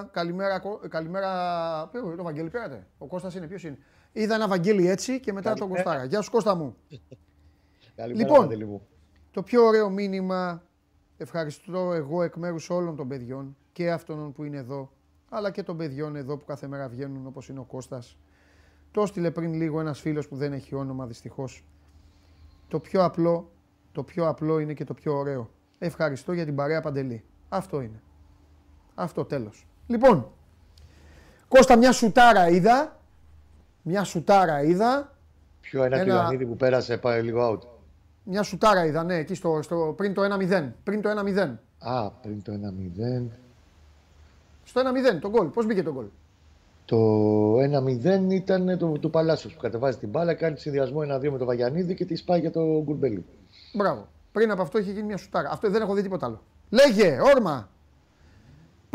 Καλημέρα, Κω- καλημέρα. Ποιο, το Βαγγέλη πήρατε. Ο Κώστας είναι, ποιος είναι; Είδα ένα Βαγγέλη έτσι και μετά τον Κωστάρα. Γεια σου Κώστα μου. Καλημέρα, Λοιπόν. Παντελή μου. Το πιο ωραίο μήνυμα, ευχαριστώ εγώ εκ μέρους όλων των παιδιών και αυτών που είναι εδώ, αλλά και των παιδιών εδώ που κάθε μέρα βγαίνουν όπως είναι ο Κώστας. Το έστειλε πριν λίγο ένας φίλος που δεν έχει όνομα δυστυχώς. Το πιο απλό, το πιο απλό είναι και το πιο ωραίο. Ευχαριστώ για την παρέα Παντελή. Αυτό είναι. Αυτό τέλος. Λοιπόν, Κώστα μια σουτάρα είδα, μια σουτάρα είδα, Ποιο ένα, Ένα- ένα... που πέρασε πάει λίγο out. μια σουτάρα είδα, ναι, εκεί στο, στο, πριν το 1-0. Πριν το 1-0. Α, πριν το 1-0. Στο 1-0, τον γκολ. Πώς μπήκε τον γκολ; Το 1-0 ήταν το, του Παλάσιο που κατεβάζει την μπάλα, κάνει συνδυασμό 1-2 με το Βαγιανίδη και τη σπάει για το Γκουρμπέλι. Μπράβο. Πριν από αυτό είχε γίνει μια σουτάρα. Αυτό δεν έχω δει τίποτα άλλο. Λέγε, όρμα.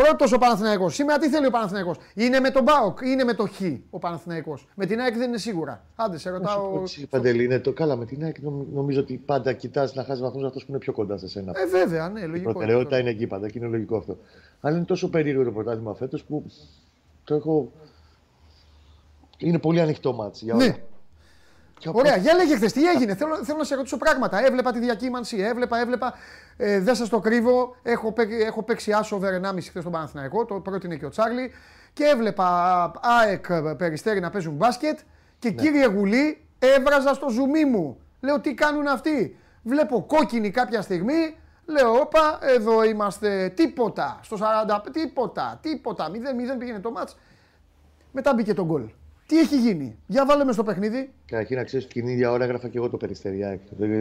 Πρώτος ο Παναθηναϊκός. Σήμερα τι θέλει ο Παναθηναϊκός; Είναι με τον Μπάοκ ή είναι με το Χ ο Παναθηναϊκός. Με την ΑΕΚ δεν είναι σίγουρα. Άντε, σε ρωτάω. Έτσι, Παντελή, είναι το καλά με την ΑΕΚ. νομ- Νομίζω ότι πάντα κοιτάς να χάσεις βαθμούς αυτό που είναι πιο κοντά σε σένα. Ε, βέβαια, ναι, Η λογικό. προτεραιότητα είναι εκεί πάντα και είναι λογικό αυτό. Αλλά είναι τόσο περίεργο το πρωτάθλημα φέτος που το έχω. Είναι πολύ ανοιχτό μάτς για όλα. Ναι. Και όπως- Ωραία, για λέγε χθες, τι έγινε; Θέλω, θέλω να σε ρωτήσω πράγματα. Έβλεπα τη διακύμανση, έβλεπα, έβλεπα. Ε, δεν σας το κρύβω. Έχω, παί- έχω παίξει άσο over 1,5 χθες στον Παναθηναϊκό. Το πρότεινε και ο Τσάρλι. Και έβλεπα ΑΕΚ περιστέρι να παίζουν μπάσκετ. Και κύριε Γουλή, έβραζα στο ζουμί μου. Λέω τι κάνουν αυτοί; Βλέπω κόκκινη κάποια στιγμή. Λέω, όπα, εδώ είμαστε. Τίποτα. Στο 40, τίποτα, τίποτα. 0-0 πήγαινε το μάτς. Μετά μπήκε το γκολ. Τι έχει γίνει; Για βάλε με στο παιχνίδι. Καταρχήν να ξέρεις ότι την ίδια ώρα έγραφα και εγώ το περιστεριά.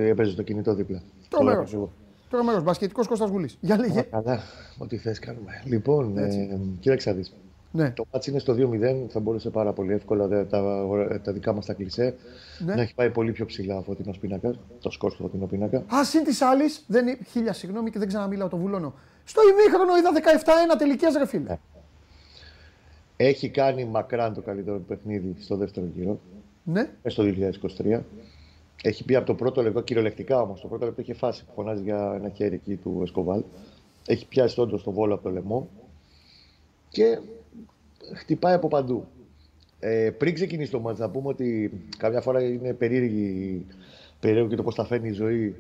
Έπαιζε στο κινητό δίπλα. Τρομερός. Το έγραφα εγώ. Τρομερός. Μπασκετικός Κώστας Γουλής. Για λέγε. Καλά, ό,τι θες κάνουμε. Λοιπόν, ε, κοίταξε να δεις. Ναι. Το μάτς είναι στο 2-0, θα μπορούσε πάρα πολύ εύκολα τα, τα, τα δικά μας τα κλισέ Ναι. να έχει πάει πολύ πιο ψηλά ο φωτεινό πίνακα. Το σκορ του φωτεινό πίνακα. Α, συν της άλλης, δεν... είναι- χίλια συγγνώμη και δεν ξαναμιλάω, το βουλώνω. Στο ημίχρονο είδα 17-1 τελικές ρε φίλε. Έχει κάνει μακράν το καλύτερο του παιχνίδι στο δεύτερο γύρο, Ναι, ε, στο 2023. Έχει πει από το πρώτο λεπτό, κυριολεκτικά όμως, το πρώτο λεπτό είχε φάσει που φωνάζει για ένα χέρι εκεί του Εσκοβάλ. Έχει πιάσει όντως το βόλο από το λαιμό και χτυπάει από παντού. Ε, πριν ξεκινήσει το μάτς, να πούμε ότι καμιά φορά είναι περίεργη, περίεργο και το πώς τα φέρνει η ζωή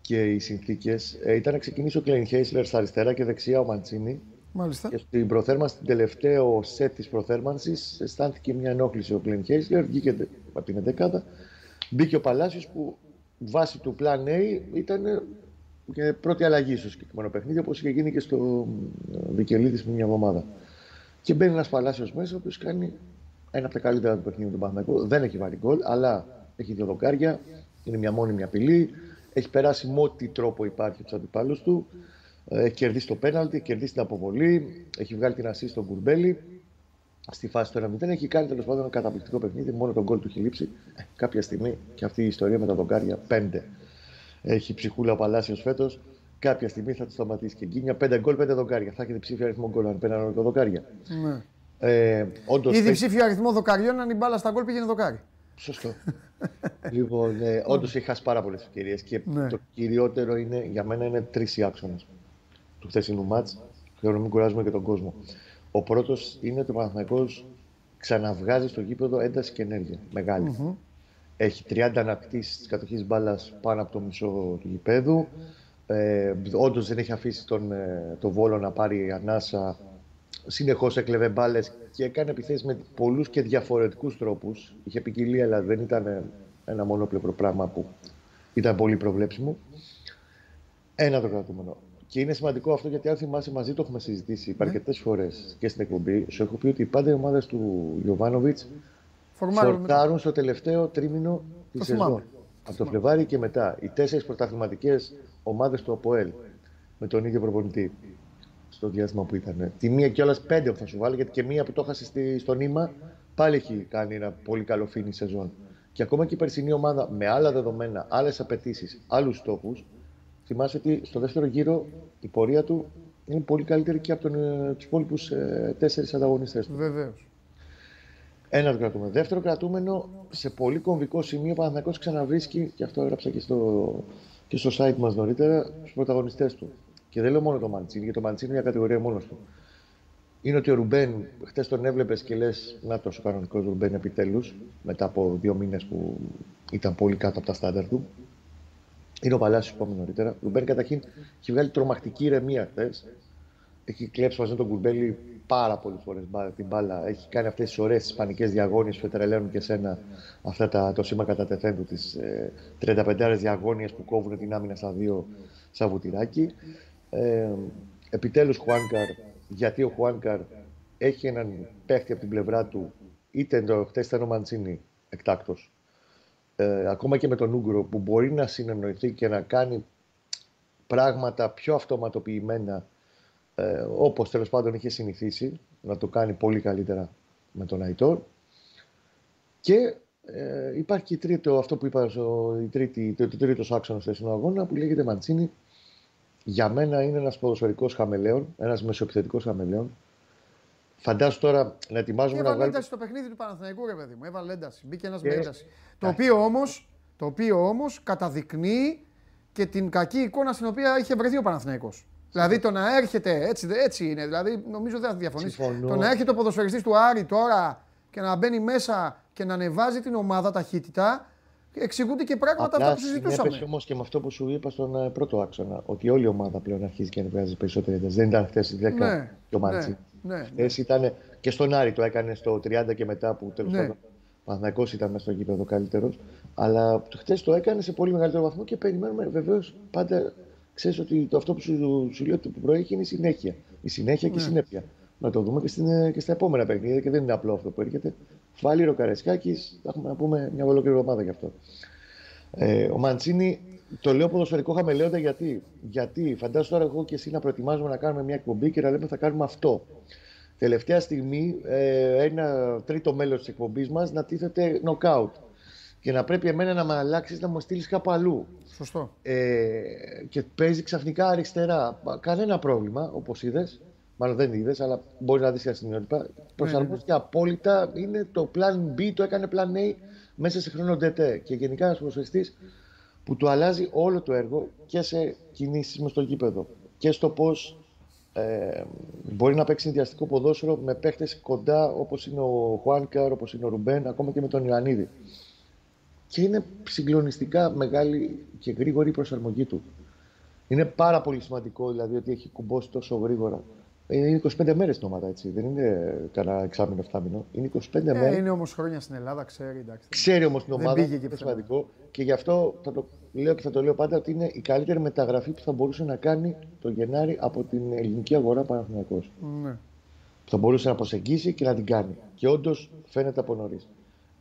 και οι συνθήκες. Ε, ήταν να ξεκινήσει ο Κλέιν Χέισλερ στα αριστερά και δεξιά ο Μαντσίνη. Μάλιστα. Και στην προθέρμανση, την τελευταίο σετ της προθέρμανσης, αισθάνθηκε μια ενόχληση ο Κλέιν Χέισλερ. Βγήκε από την 11η. Μπήκε ο Παλάσιος που βάσει του Plan A ήταν ε, και πρώτη αλλαγή στο συγκεκριμένο παιχνίδι, όπως είχε γίνει και στο Βικελίδης πριν μια εβδομάδα. Και μπαίνει ένας Παλάσιος μέσα, ο οποίος κάνει ένα από τα καλύτερα του παιχνίδια του Παναγικού. Δεν έχει βάλει γκολ, αλλά έχει δύο δοκάρια. Είναι μια μόνιμη απειλή. Έχει περάσει με ό,τι τρόπο υπάρχει τους αντιπάλους του. Ε, Έχει κερδίσει το πέναλτι, έχει κερδίσει την αποβολή. Έχει βγάλει την ασή στον Κουρμπέλη. Στη φάση του 1-0 έχει κάνει τέλος πάντων ένα καταπληκτικό παιχνίδι. Μόνο τον γκολ του έχει λείψει. Ε, κάποια στιγμή και αυτή η ιστορία με τα δοκάρια 5. Έχει ψυχούλα ο Παλάσιος φέτος. Κάποια στιγμή θα του σταματήσει και γκίνια. 5 γκολ, 5 δοκάρια. Θα έχετε ψήφιο αριθμό γκολ αν παίρνανε το δοκάρια. Ναι. Ε, όντως, Ήδη έχει- ψήφιο αριθμό δοκαριών, αν η μπάλα στα γκολ πήγαινε δοκάρι. Σωστό. [LAUGHS] λοιπόν, ε, όντως έχει χάσει πάρα πολλές ευκαιρίες και Ναι. το κυριότερο είναι για μένα είναι τρεις οι άξονες του χθεσινού μάτς. Θέλω να μην κουράζουμε και τον κόσμο. Ο πρώτος είναι ότι ο Παναθηναϊκός ξαναβγάζει στο γήπεδο ένταση και ενέργεια. Μεγάλη. Έχει 30 ανακτήσει της κατοχής μπάλας πάνω από το μισό του γηπέδου. Ε, Όντως δεν έχει αφήσει τον, ε, το βόλο να πάρει ανάσα. Συνεχώς έκλεβε μπάλες και έκανε επιθέσεις με πολλούς και διαφορετικούς τρόπους. Είχε ποικιλία, αλλά δεν ήταν ε, ένα μονόπλευρο πράγμα που ήταν πολύ προβλέψιμο. Ένα το κρατούμενο. Και είναι σημαντικό αυτό γιατί αν θυμάσαι μαζί το έχουμε συζητήσει αρκετές φορές και στην εκπομπή. Σου έχω πει ότι πάντα οι ομάδες του Ιωβάνοβιτ Φορμάρουν μετά. φορτάρουν στο τελευταίο τρίμηνο της Το σεζόν. θυμάμαι. Από το Φλεβάρι και μετά. Οι τέσσερις πρωταθληματικές ομάδες του ΑΠΟΕΛ με τον ίδιο προπονητή στο διάστημα που ήταν. Τη μία κιόλας πέντε θα σου βάλει, γιατί και μία που το έχασε στη, στο νήμα πάλι έχει κάνει ένα πολύ καλό φίνι σεζόν. Και ακόμα και η περσινή ομάδα με άλλα δεδομένα, άλλες απαιτήσεις, άλλους στόχους, θυμάσαι ότι στο δεύτερο γύρο η πορεία του είναι πολύ καλύτερη και από ε, τους υπόλοιπους ε, τέσσερις ανταγωνιστές του. Βεβαίως. Ένας το κρατούμενο. Δεύτερο κρατούμενο, σε πολύ κομβικό σημείο, ο Παναθηναϊκός ξαναβρίσκει, και αυτό έγραψα και στο, και στο site μας νωρίτερα, τους πρωταγωνιστές του. Και δεν λέω μόνο το Μαντσίνη, γιατί το Μαντσίνη είναι μια κατηγορία μόνος του. Είναι ότι ο Ρουμπέν, χθες τον έβλεπες και λες, να τόσο κανονικός Ρουμπέν επιτέλους, μετά από δύο μήνες που ήταν πολύ κάτω από τα στάνταρ του. Είναι ο Παλάσιος που είπαμε νωρίτερα. Ο Ρουμπέν καταρχήν έχει βγάλει τρομακτική ηρεμία χθε. Έχει κλέψει μαζί με τον Κουρμπέλη πάρα πολλές φορές την μπάλα. Έχει κάνει αυτές τις ωραίες ισπανικές διαγώνιες που τρελαίνουν και σένα αυτά τα, το σήμα κατά τεθέντου τι ε, 35 διαγώνιες που κόβουν την άμυνα στα δύο σαν βουτυράκι. Ε, Επιτέλους Χουάνκαρ, γιατί ο Χουάνκαρ έχει έναν παίχτη από την πλευρά του, είτε το χτε ήταν ο Μαντσίνη εκτάκτος, ε, ακόμα και με τον Ούγκρο που μπορεί να συνεννοηθεί και να κάνει πράγματα πιο αυτοματοποιημένα ε, όπως τέλος πάντων είχε συνηθίσει να το κάνει πολύ καλύτερα με τον Αϊτόρ. Και ε, υπάρχει και τρίτο, αυτό που είπα στο, η τρίτη, το, το τρίτος άξονας στο αγώνα που λέγεται Μαντσίνη. Για μένα είναι ένας ποδοσφαιρικός χαμελέον, ένας μεσοεπιθετικός χαμελέον Φαντάσου τώρα να ετοιμάζουμε να Έβαλε βγάλουμε. ένταση στο παιχνίδι του Παναθηναϊκού, ρε παιδί μου. Έβαλε ένταση. Μπήκε ένας Και- με ένταση. Το οποίο όμως το οποίο όμως καταδεικνύει και την κακή εικόνα στην οποία είχε βρεθεί ο Παναθηναϊκός. Δηλαδή το να έρχεται, έτσι, έτσι είναι, δηλαδή νομίζω δεν θα διαφωνήσει. Συμφωνώ. Το να έρχεται ο ποδοσφαιριστής του Άρη τώρα και να μπαίνει μέσα και να ανεβάζει την ομάδα ταχύτητα, εξηγούνται και πράγματα αυτά που συζητούσαμε. συνέπεσε όμως και με αυτό που σου είπα στον ε, πρώτο άξονα. Ότι όλη η ομάδα πλέον αρχίζει και ανεβάζει περισσότερη ένταση. Δεν ήταν χθες η 10 Ναι, και ο Μάντσι. ναι, ναι. Χθες ήταν και στον Άρη το έκανε στο 30 και μετά που τέλος Ναι. πάντων. Ο Παναθηναϊκός ήταν μέσα στο γήπεδο καλύτερος. Αλλά χθες το έκανε σε πολύ μεγαλύτερο βαθμό και περιμένουμε βεβαίως πάντα. Ξέρεις ότι το αυτό που σου, σου λέω ότι που προέχει είναι η συνέχεια. Η συνέχεια και η Ναι. συνέπεια. Να το δούμε και, στην, ε, και στα επόμενα παιχνίδια και δεν είναι απλό αυτό που έρχεται. Βάλει ο Καρεσκάκη, θα έχουμε να πούμε μια ολόκληρη εβδομάδα γι' αυτό. Ε, ο Μαντσίνη το λέω ποδοσφαιρικό χαμελέοντα γιατί. Γιατί φαντάζομαι τώρα εγώ και εσύ να προετοιμάζουμε να κάνουμε μια εκπομπή και να λέμε θα κάνουμε αυτό. Τελευταία στιγμή ε, ένα τρίτο μέλος της εκπομπής μας να τίθεται νοκάουτ και να πρέπει εμένα να με αλλάξεις να μου στείλεις κάπου αλλού. Σωστό. Ε, και παίζει ξαφνικά αριστερά. Κανένα πρόβλημα, όπως είδες. Μάλλον δεν είδες, αλλά μπορείς να δεις και σημειότυπα. Προσαρμόστηκε απόλυτα. Είναι το plan B, το έκανε plan A μέσα σε χρόνο DT. Και γενικά ένας προσφεστή που του αλλάζει όλο το έργο και σε κινήσεις μες στο γήπεδο και στο πώς ε, μπορεί να παίξει συνδυαστικό ποδόσφαιρο με παίχτες κοντά όπως είναι ο Χουάνκαρ, όπως είναι ο Ρουμπέν, ακόμα και με τον Ιωαννίδη. Και είναι συγκλονιστικά μεγάλη και γρήγορη η προσαρμογή του. Είναι πάρα πολύ σημαντικό δηλαδή ότι έχει κουμπώσει τόσο γρήγορα. Είναι 25 μέρες την ομάδα, έτσι. Δεν είναι κανένα εξάμεινο, εφτάμινο. Είναι 25 ε, μέρες. Είναι όμως χρόνια στην Ελλάδα, ξέρει. Εντάξει. Ξέρει όμως την ομάδα. πήγε είναι σημαντικό. Και γι' αυτό θα το λέω και θα το λέω πάντα ότι είναι η καλύτερη μεταγραφή που θα μπορούσε να κάνει το Γενάρη από την ελληνική αγορά Παναθυνακό. Ναι. Θα μπορούσε να προσεγγίσει και να την κάνει. Και όντως φαίνεται από νωρίς.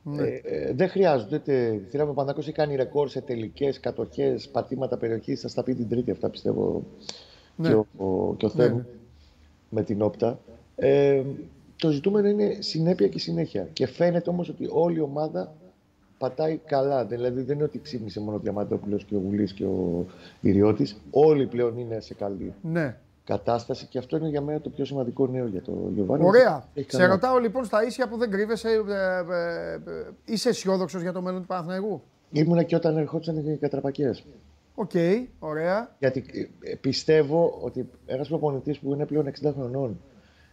Ναι. Ε, ε, δεν χρειάζονται. Ούτε, θυμάμαι, ο Παναθυνακό έχει κάνει ρεκόρ σε τελικές, κατοχές, πατήματα περιοχής. Θα στα πει την Τρίτη αυτά πιστεύω. Ναι. Και ο, ο, και ο ναι με την όπτα. Ε, το ζητούμενο είναι συνέπεια και συνέχεια. Και φαίνεται όμως ότι όλη η ομάδα πατάει καλά. Δηλαδή δεν είναι ότι ξύπνησε μόνο ο Διαμαντόπουλος και ο Γουλή και ο Ιριώτης. Όλοι πλέον είναι σε καλή ναι. κατάσταση και αυτό είναι για μένα το πιο σημαντικό νέο για το Γιωβάνι. Ωραία. Σε ρωτάω λοιπόν στα ίσια που δεν κρύβεσαι, ε, ε, ε, είσαι αισιόδοξος για το μέλλον του Παναθηναϊκού; Ήμουνα και όταν ερχόντουσαν οι κατραπακές. Οκ, ωραία. Γιατί ε, πιστεύω ότι ένας προπονητής που είναι πλέον 60 χρονών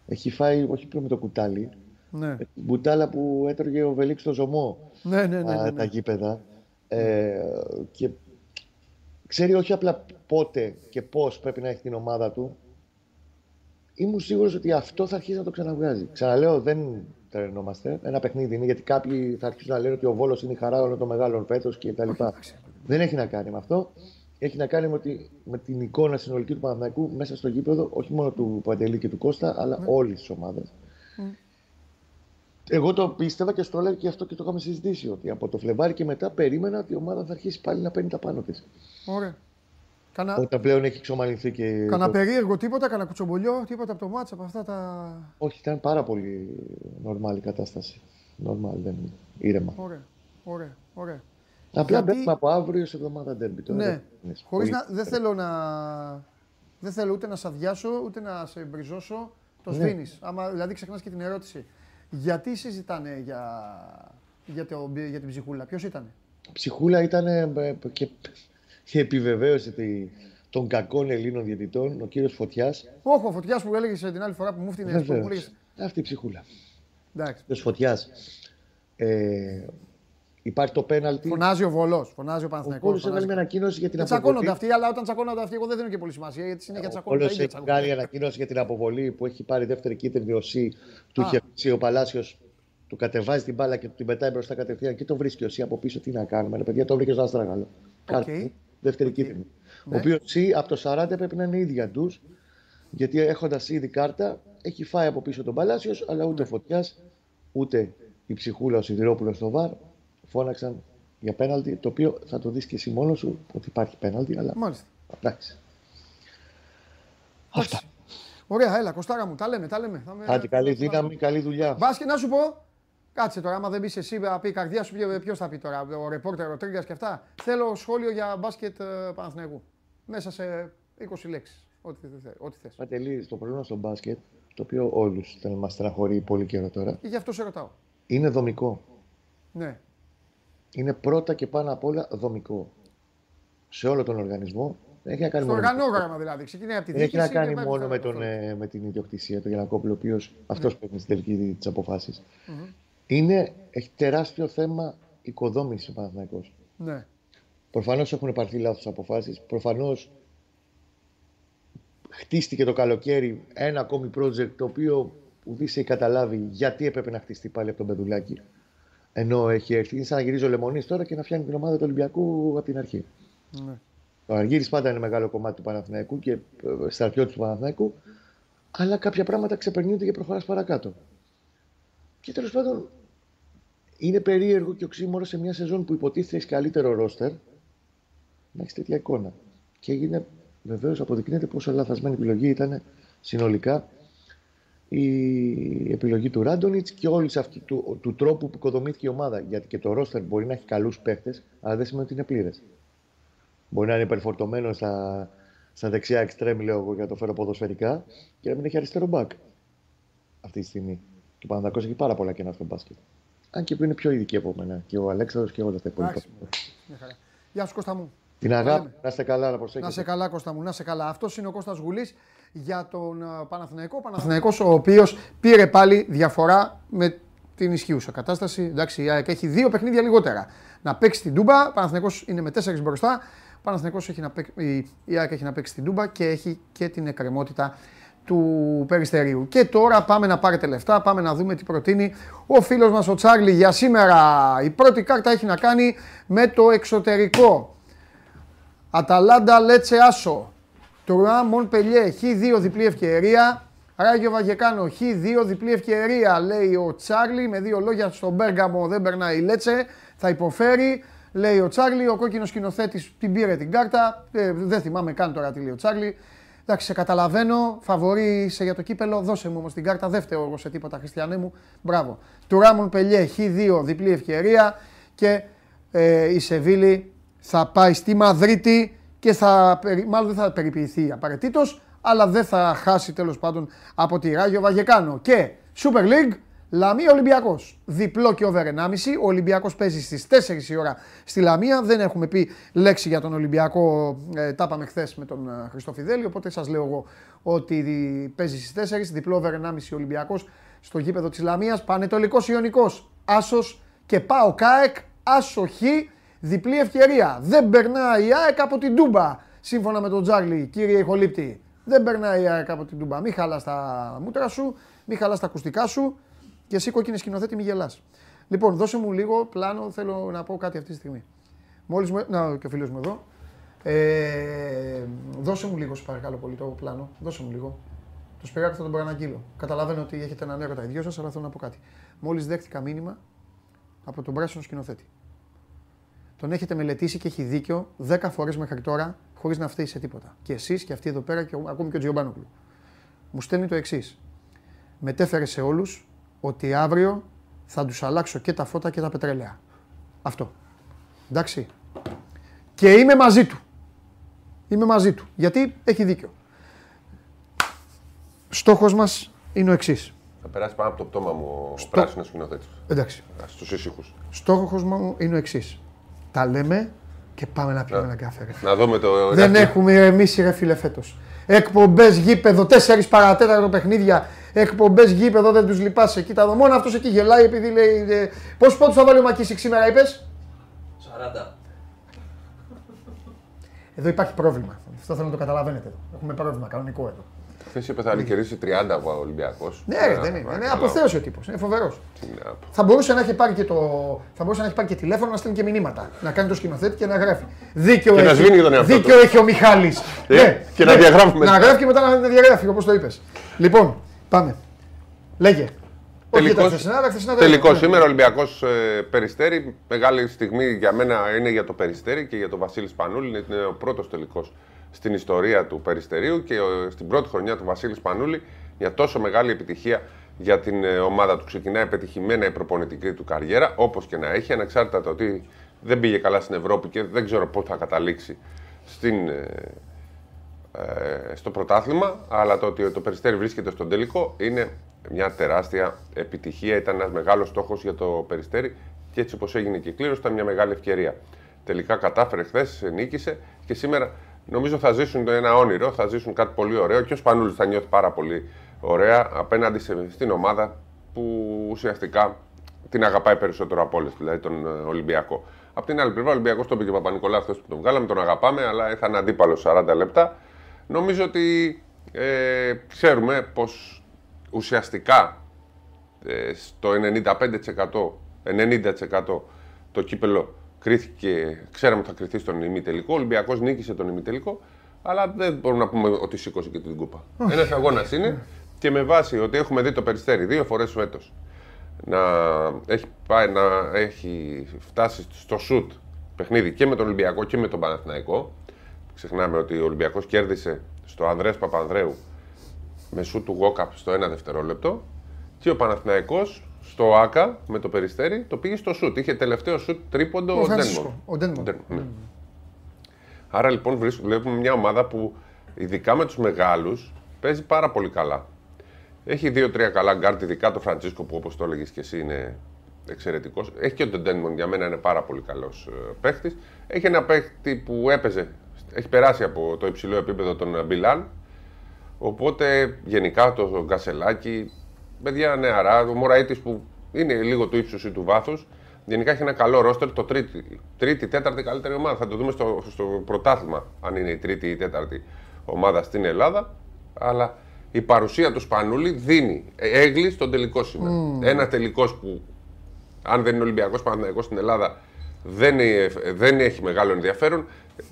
έχει φάει, όχι πλέον με το κουτάλι, ναι. μπουτάλα που έτρωγε ο Βελίξ στο ζωμό ναι, ναι, ναι, ναι, τα γήπεδα. Ε, και ξέρει όχι απλά πότε και πώς πρέπει να έχει την ομάδα του. Ήμουν σίγουρος ότι αυτό θα αρχίσει να το ξαναβγάζει. Ξαναλέω, δεν τρενόμαστε. Ένα παιχνίδι είναι γιατί κάποιοι θα αρχίσουν να λένε ότι ο Βόλος είναι η χαρά όλων των μεγάλων φέτος κτλ. Δεν έχει να κάνει με αυτό. Έχει να κάνει με, ότι, με την εικόνα συνολική του Παναθηναϊκού μέσα στο γήπεδο, όχι μόνο του Παντελή και του Κώστα, αλλά mm. όλης της ομάδας. Mm. Εγώ το πίστευα και στο έλεγα και αυτό και το είχαμε συζητήσει. Ότι από το Φλεβάρι και μετά περίμενα ότι η ομάδα θα αρχίσει πάλι να παίρνει τα πάνω της. Ωραία. Κανα... Όταν πλέον έχει εξομαλυνθεί και. Κανα περίεργο τίποτα, κανένα κουτσομπολιό, τίποτα από το μάτσα από αυτά τα. Όχι, ήταν πάρα πολύ νορμάλη κατάσταση. Νορμάλ, δεν είναι. Ήρεμα. Ωραία. Ωραία. Ωραία. Απλά Γιατί... μπαίνουμε από αύριο σε εβδομάδα ντέρμπι. Ναι, χωρίς να, δεν θέλω να... Δεν θέλω ούτε να σε αδειάσω, ούτε να σε μπριζώσω. Το ναι. σβήνεις. Άμα δηλαδή ξεχνάς και την ερώτηση. Γιατί συζητάνε για, για, το, για την ψυχούλα, ποιος ήταν. Ψυχούλα ήταν ε, και, και επιβεβαίωσε των κακών Ελλήνων διαιτητών, ο κύριος Φωτιάς. Όχι, ο Φωτιάς που έλεγε την άλλη φορά που μου φτύνει. Αυτή η ψυχούλα. Εντάξει. Ο Φωτιάς. Ε, Υπάρχει το πέναλτι. Φωνάζει ο Βολός, φωνάζει ο Παναθηναϊκός. Ο Βόλο έβγαλε μια ανακοίνωση για την αποβολή. Τσακώνονται αυτοί, αλλά όταν τσακώνονται αυτοί, εγώ δεν δίνω και πολύ σημασία γιατί συνέχεια τσακώνονται. Ο Βόλο έχει βγάλει ανακοίνωση για την αποβολή που έχει πάρει δεύτερη κίτρινη οσί. Του είχε αφήσει ο Παλάσιος, του κατεβάζει την μπάλα και του την πετάει μπροστά κατευθείαν και το βρίσκει ο Σι από πίσω. Τι να κάνουμε, ρε παιδιά, το βρήκε στο άστραγαλο. Okay. δεύτερη okay. κίτρινη. Ναι. Ο οποίος Σι από το 40 πρέπει να είναι ίδια τους, γιατί έχοντας ήδη κάρτα έχει φάει από πίσω τον Παλάσιος, αλλά ούτε φωτιάς, ούτε η ψυχούλα ο Σιδηρόπουλος στο βαρ φώναξαν για πέναλτι, το οποίο θα το δεις και εσύ μόνος σου ότι υπάρχει πέναλτι, αλλά... Μάλιστα. Εντάξει. Αυτά. Ωραία, έλα, Κωστάρα μου, τα λέμε, τα λέμε. Άντε, καλή δύναμη, καλή δουλειά. Μπάσκετ, να σου πω, κάτσε τώρα, άμα δεν πει εσύ, θα πει η καρδιά σου, ποιο θα πει τώρα, ο ρεπόρτερ, ο Τρίγκας και αυτά. Θέλω σχόλιο για μπάσκετ ε, Παναθηναϊκού. Μέσα σε 20 λέξεις. Ό,τι, ό,τι θες. Ατελεί, το πρόβλημα στο μπάσκετ, το οποίο όλους μας στεναχωρεί πολύ καιρό τώρα. Και γι' αυτό σε ρωτάω. Είναι δομικό. Ναι είναι πρώτα και πάνω απ' όλα δομικό. Σε όλο τον οργανισμό. Δεν έχει να κάνει Στο μόνο οργανόγραμμα δηλαδή. Ξεκινάει από τη Δεν έχει να κάνει μόνο με, τον, ε, με την ιδιοκτησία του Γιανακόπουλο, ο οποίος ναι. αυτός παίρνει στην τελική τη αποφάση. Mm-hmm. Είναι, έχει τεράστιο θέμα οικοδόμησης ο Παναθυναϊκό. Ναι. Προφανώς έχουν πάρθει λάθος αποφάσεις. Προφανώς χτίστηκε το καλοκαίρι ένα ακόμη project το οποίο ουδής έχει καταλάβει γιατί έπρεπε να χτιστεί πάλι από τον Πεδουλάκη. Ενώ έχει έρθει. Είναι σαν να γυρίζει ο Λεμονής τώρα και να φτιάχνει την ομάδα του Ολυμπιακού από την αρχή. Ναι. Ο Αργύρι πάντα είναι μεγάλο κομμάτι του Παναθηναϊκού και ε, στρατιώτη του Παναθηναϊκού. Αλλά κάποια πράγματα ξεπερνούνται και προχωράς παρακάτω. Και τέλος πάντων είναι περίεργο και οξύμορο σε μια σεζόν που υποτίθεται έχει καλύτερο ρόστερ να έχεις τέτοια εικόνα. Και έγινε, βεβαίως, αποδεικνύεται πόσο λαθασμένη επιλογή ήταν συνολικά η επιλογή του Ράντονιτς και όλης αυτή του, του τρόπου που οικοδομήθηκε η ομάδα. Γιατί και το ρόστερ μπορεί να έχει καλούς παίχτε, αλλά δεν σημαίνει ότι είναι πλήρες. Μπορεί να είναι υπερφορτωμένο στα, στα δεξιά εξτρέμ, λέω εγώ, για να το φέρω ποδοσφαιρικά, και να μην έχει αριστερό μπακ αυτή τη στιγμή. Και ο Παναδάκο έχει πάρα πολλά κενά στο μπάσκετ. Αν και που είναι πιο ειδικοί από μένα. Και ο Αλέξανδρος και όλα τα υπόλοιπα. Εντάξει, μια χαρά. Γεια σου Κώστα μου. Την αγάπη, λέμε. να είστε καλά, να προσέχετε. Να σε καλά, Κώστα μου, να σε καλά. Αυτός είναι ο Κώστας Γουλής για τον α, Παναθηναϊκό. Ο Παναθηναϊκός ο οποίος πήρε πάλι διαφορά με την ισχύουσα κατάσταση. Εντάξει, η ΑΕΚ έχει δύο παιχνίδια λιγότερα. Να παίξει την Τούμπα, ο Παναθηναϊκός είναι με τέσσερις μπροστά. Ο Παναθηναϊκός έχει να παίξει, η- η ΑΕΚ έχει να παίξει την Τούμπα και έχει και την εκκρεμότητα του Περιστερίου. Και τώρα πάμε να πάρετε λεφτά, πάμε να δούμε τι προτείνει ο φίλος μας ο Τσάρλι για σήμερα. Η πρώτη κάρτα έχει να κάνει με το εξωτερικό. Αταλάντα Λέτσε Άσο. Τουρά Μονπελιέ Χ2 διπλή ευκαιρία. Ράγιο Βαγεκάνο Χ2 διπλή ευκαιρία λέει ο Τσάρλι. Με δύο λόγια στον Μπέργαμο δεν περνάει η Λέτσε. Θα υποφέρει. Λέει ο Τσάρλι. Ο κόκκινος σκηνοθέτης την πήρε την κάρτα. Ε, δεν θυμάμαι καν τώρα τι λέει ο Τσάρλι. Εντάξει, σε καταλαβαίνω. Φαβορεί είσαι για το κύπελο. Δώσε μου όμως την κάρτα. Δεν φταίω εγώ σε τίποτα, Χριστιανέ μου. Μπράβο. Τουρά Μονπελιέ Χ2 διπλή ευκαιρία. Και ε, η Σεβίλη θα πάει στη Μαδρίτη και θα, περι- μάλλον δεν θα περιποιηθεί απαραίτητος, αλλά δεν θα χάσει τέλος πάντων από τη Ράγιο Βαγεκάνο. Και Super League, Λαμία Ολυμπιακός. Διπλό και over 1,5. Ο Ολυμπιακός παίζει στις 4 η ώρα στη Λαμία. Δεν έχουμε πει λέξη για τον Ολυμπιακό. Ε, τα είπαμε χθες με τον ε, Χριστόφιδέλη. Οπότε σας λέω εγώ ότι δι- παίζει στις 4. Διπλό over 1,5 Ολυμπιακός στο γήπεδο της Λαμίας. Πανετολικός Ιωνικός. Άσος και πάω ΚΑΕΚ. Άσο Χ. Διπλή ευκαιρία. Δεν περνάει η ΑΕΚ από την Τούμπα. Σύμφωνα με τον Τζάρλι, κύριε Ιχολήπτη. Δεν περνάει η ΑΕΚ από την Τούμπα. Μη χαλά τα μούτρα σου, μη χαλά τα ακουστικά σου και εσύ κόκκινη σκηνοθέτη μη γελάς. Λοιπόν, δώσε μου λίγο πλάνο, θέλω να πω κάτι αυτή τη στιγμή. Μόλις μου... Να, και ο φίλος μου εδώ. Ε, δώσε μου λίγο, σε παρακαλώ πολύ, το πλάνο. Δώσε μου λίγο. Το Σπυράκο θα τον προαναγγείλω. Καταλαβαίνω ότι έχετε έναν έρωτα οι δυο σας, αλλά θέλω να πω κάτι. Μόλις δέχτηκα μήνυμα από τον πράσινο σκηνοθέτη. Τον έχετε μελετήσει και έχει δίκιο 10 φορές μέχρι τώρα, χωρίς να φταίει σε τίποτα. Και εσείς και αυτοί εδώ πέρα και ο- ακόμη και ο Τζιομπάνογλου. Μου στέλνει το εξής. Μετέφερε σε όλους ότι αύριο θα τους αλλάξω και τα φώτα και τα πετρέλαια. Αυτό. Εντάξει. Και είμαι μαζί του. Είμαι μαζί του. Γιατί έχει δίκιο. Στόχος μας είναι ο εξής. Θα περάσει πάνω από το πτώμα μου ο πράσινος σκηνοθέτης. Εντάξει. Στου ήσυχους. Στόχος μου είναι ο εξής. Τα λέμε και πάμε να πιούμε ένα καφέ. ρε. Να δούμε το. Δεν έχουμε ηρεμήσει ρε φίλε φέτος. Εκπομπές γήπεδο, 4 παρατέταρτο παιχνίδια. Εκπομπές γήπεδο, δεν τους λυπάσαι. Κοίτα εδώ, μόνο αυτός εκεί γελάει επειδή λέει. Ε, πόσους πόντους θα βάλει ο Μακίσικ σήμερα, είπες; 40. Εδώ υπάρχει πρόβλημα. Αυτό θέλω να το καταλαβαίνετε. εδώ. Έχουμε πρόβλημα κανονικό εδώ. Χθες είπε θα νικηρίσει 30 ο Ολυμπιακός. Ναι, ρε, δεν είναι. Είναι αποθέωση ο τύπος. Είναι φοβερός. Ναι, Θα μπορούσε να έχει πάρει και, το... θα μπορούσε να έχει πάρει και τηλέφωνο να στέλνει και μηνύματα. Να κάνει το σκηνοθέτη και να γράφει. Δίκιο Και να έχει, σβήνει και τον εαυτό δίκιο έχει ο Μιχάλης. Ε, και να διαγράφει μετά. Να γράφει και μετά να διαγράφει όπως το είπες. Λοιπόν, πάμε. Λέγε. Όχι τα χθεσινά, τα χθεσινά δεν Τελικός είναι. σήμερα Ολυμπιακός Περιστέρη. Μεγάλη στιγμή για μένα είναι για το Περιστέρι και για τον Βασίλη Σπανούλη. Είναι ο πρώτος τελικός στην ιστορία του Περιστερίου και ε, στην πρώτη χρονιά του Βασίλη Σπανούλη για τόσο μεγάλη επιτυχία για την ε, ομάδα του. Ξεκινάει πετυχημένα η προπονητική του καριέρα, όπως και να έχει, ανεξάρτητα το ότι δεν πήγε καλά στην Ευρώπη και δεν ξέρω πού θα καταλήξει στην, ε, ε, στο πρωτάθλημα, αλλά το ότι το Περιστέρι βρίσκεται στον τελικό είναι μια τεράστια επιτυχία. Ήταν ένας μεγάλος στόχος για το Περιστέρι και έτσι όπως έγινε και η κλήρωση, ήταν μια μεγάλη ευκαιρία. Τελικά κατάφερε χθες, νίκησε και σήμερα νομίζω θα ζήσουν το ένα όνειρο, θα ζήσουν κάτι πολύ ωραίο και ο Σπανούλης θα νιώθει πάρα πολύ ωραία απέναντι σε, στην ομάδα που ουσιαστικά την αγαπάει περισσότερο από όλες, δηλαδή τον ε, Ολυμπιακό. Απ' την άλλη πλευρά, ο Ολυμπιακός τον πήγε ο Παπα-Νικολάου χθες που τον βγάλαμε, τον αγαπάμε, αλλά θα είναι αντίπαλος 40 λεπτά. Νομίζω ότι ε, ξέρουμε πως ουσιαστικά ε, στο 95%, 90% το κύπελο κρίθηκε, ξέραμε ότι θα κριθεί στον ημιτελικό. Ο Ολυμπιακός νίκησε τον ημιτελικό, αλλά δεν μπορούμε να πούμε ότι σήκωσε και την κούπα. Ένας αγώνας είναι και με βάση ότι έχουμε δει το περιστέρι δύο φορές φέτος να έχει, πάει, να έχει φτάσει στο σουτ παιχνίδι και με τον Ολυμπιακό και με τον Παναθηναϊκό. Ξεχνάμε ότι ο Ολυμπιακός κέρδισε στο Ανδρέας Παπανδρέου με σουτ του Γουόκαπ στο 1 δευτερόλεπτο και ο Παναθηναϊκός στο ΟΑΚΑ με το Περιστέρι το πήγε στο σουτ. Είχε τελευταίο σουτ τρίποντο Ο ο Φρανσίσκο, Ντένμον. ο Ντένμον. Ντένμον, ναι. Άρα λοιπόν βρίσκ- βλέπουμε μια ομάδα που ειδικά με τους μεγάλους παίζει πάρα πολύ καλά. Έχει δύο-τρία καλά γκαρντ, ειδικά το Φρανσίσκο που όπως το έλεγες και εσύ είναι εξαιρετικός. Έχει και τον Ντένμον, για μένα είναι πάρα πολύ καλός ε, παίχτης. Έχει ένα παίχτη που έπαιζε, έχει περάσει από το υψηλό επίπεδο των ε, Μπιλάν. Οπότε γενικά το Γκασελάκι, παιδιά νεαρά, ο Μωραήτης που είναι λίγο του ύψους ή του βάθους, γενικά έχει ένα καλό ρόστερ, το τρίτη, τρίτη, τέταρτη καλύτερη ομάδα. Θα το δούμε στο, στο πρωτάθλημα, αν είναι η τρίτη ή η τέταρτη ομάδα στην Ελλάδα. Αλλά η παρουσία του Σπανούλη δίνει έγκλη στον τελικό σήμερα. Ένα τελικός που, αν δεν είναι Ολυμπιακός Παναθηναϊκός στην Ελλάδα, δεν, είναι- δεν έχει μεγάλο ενδιαφέρον.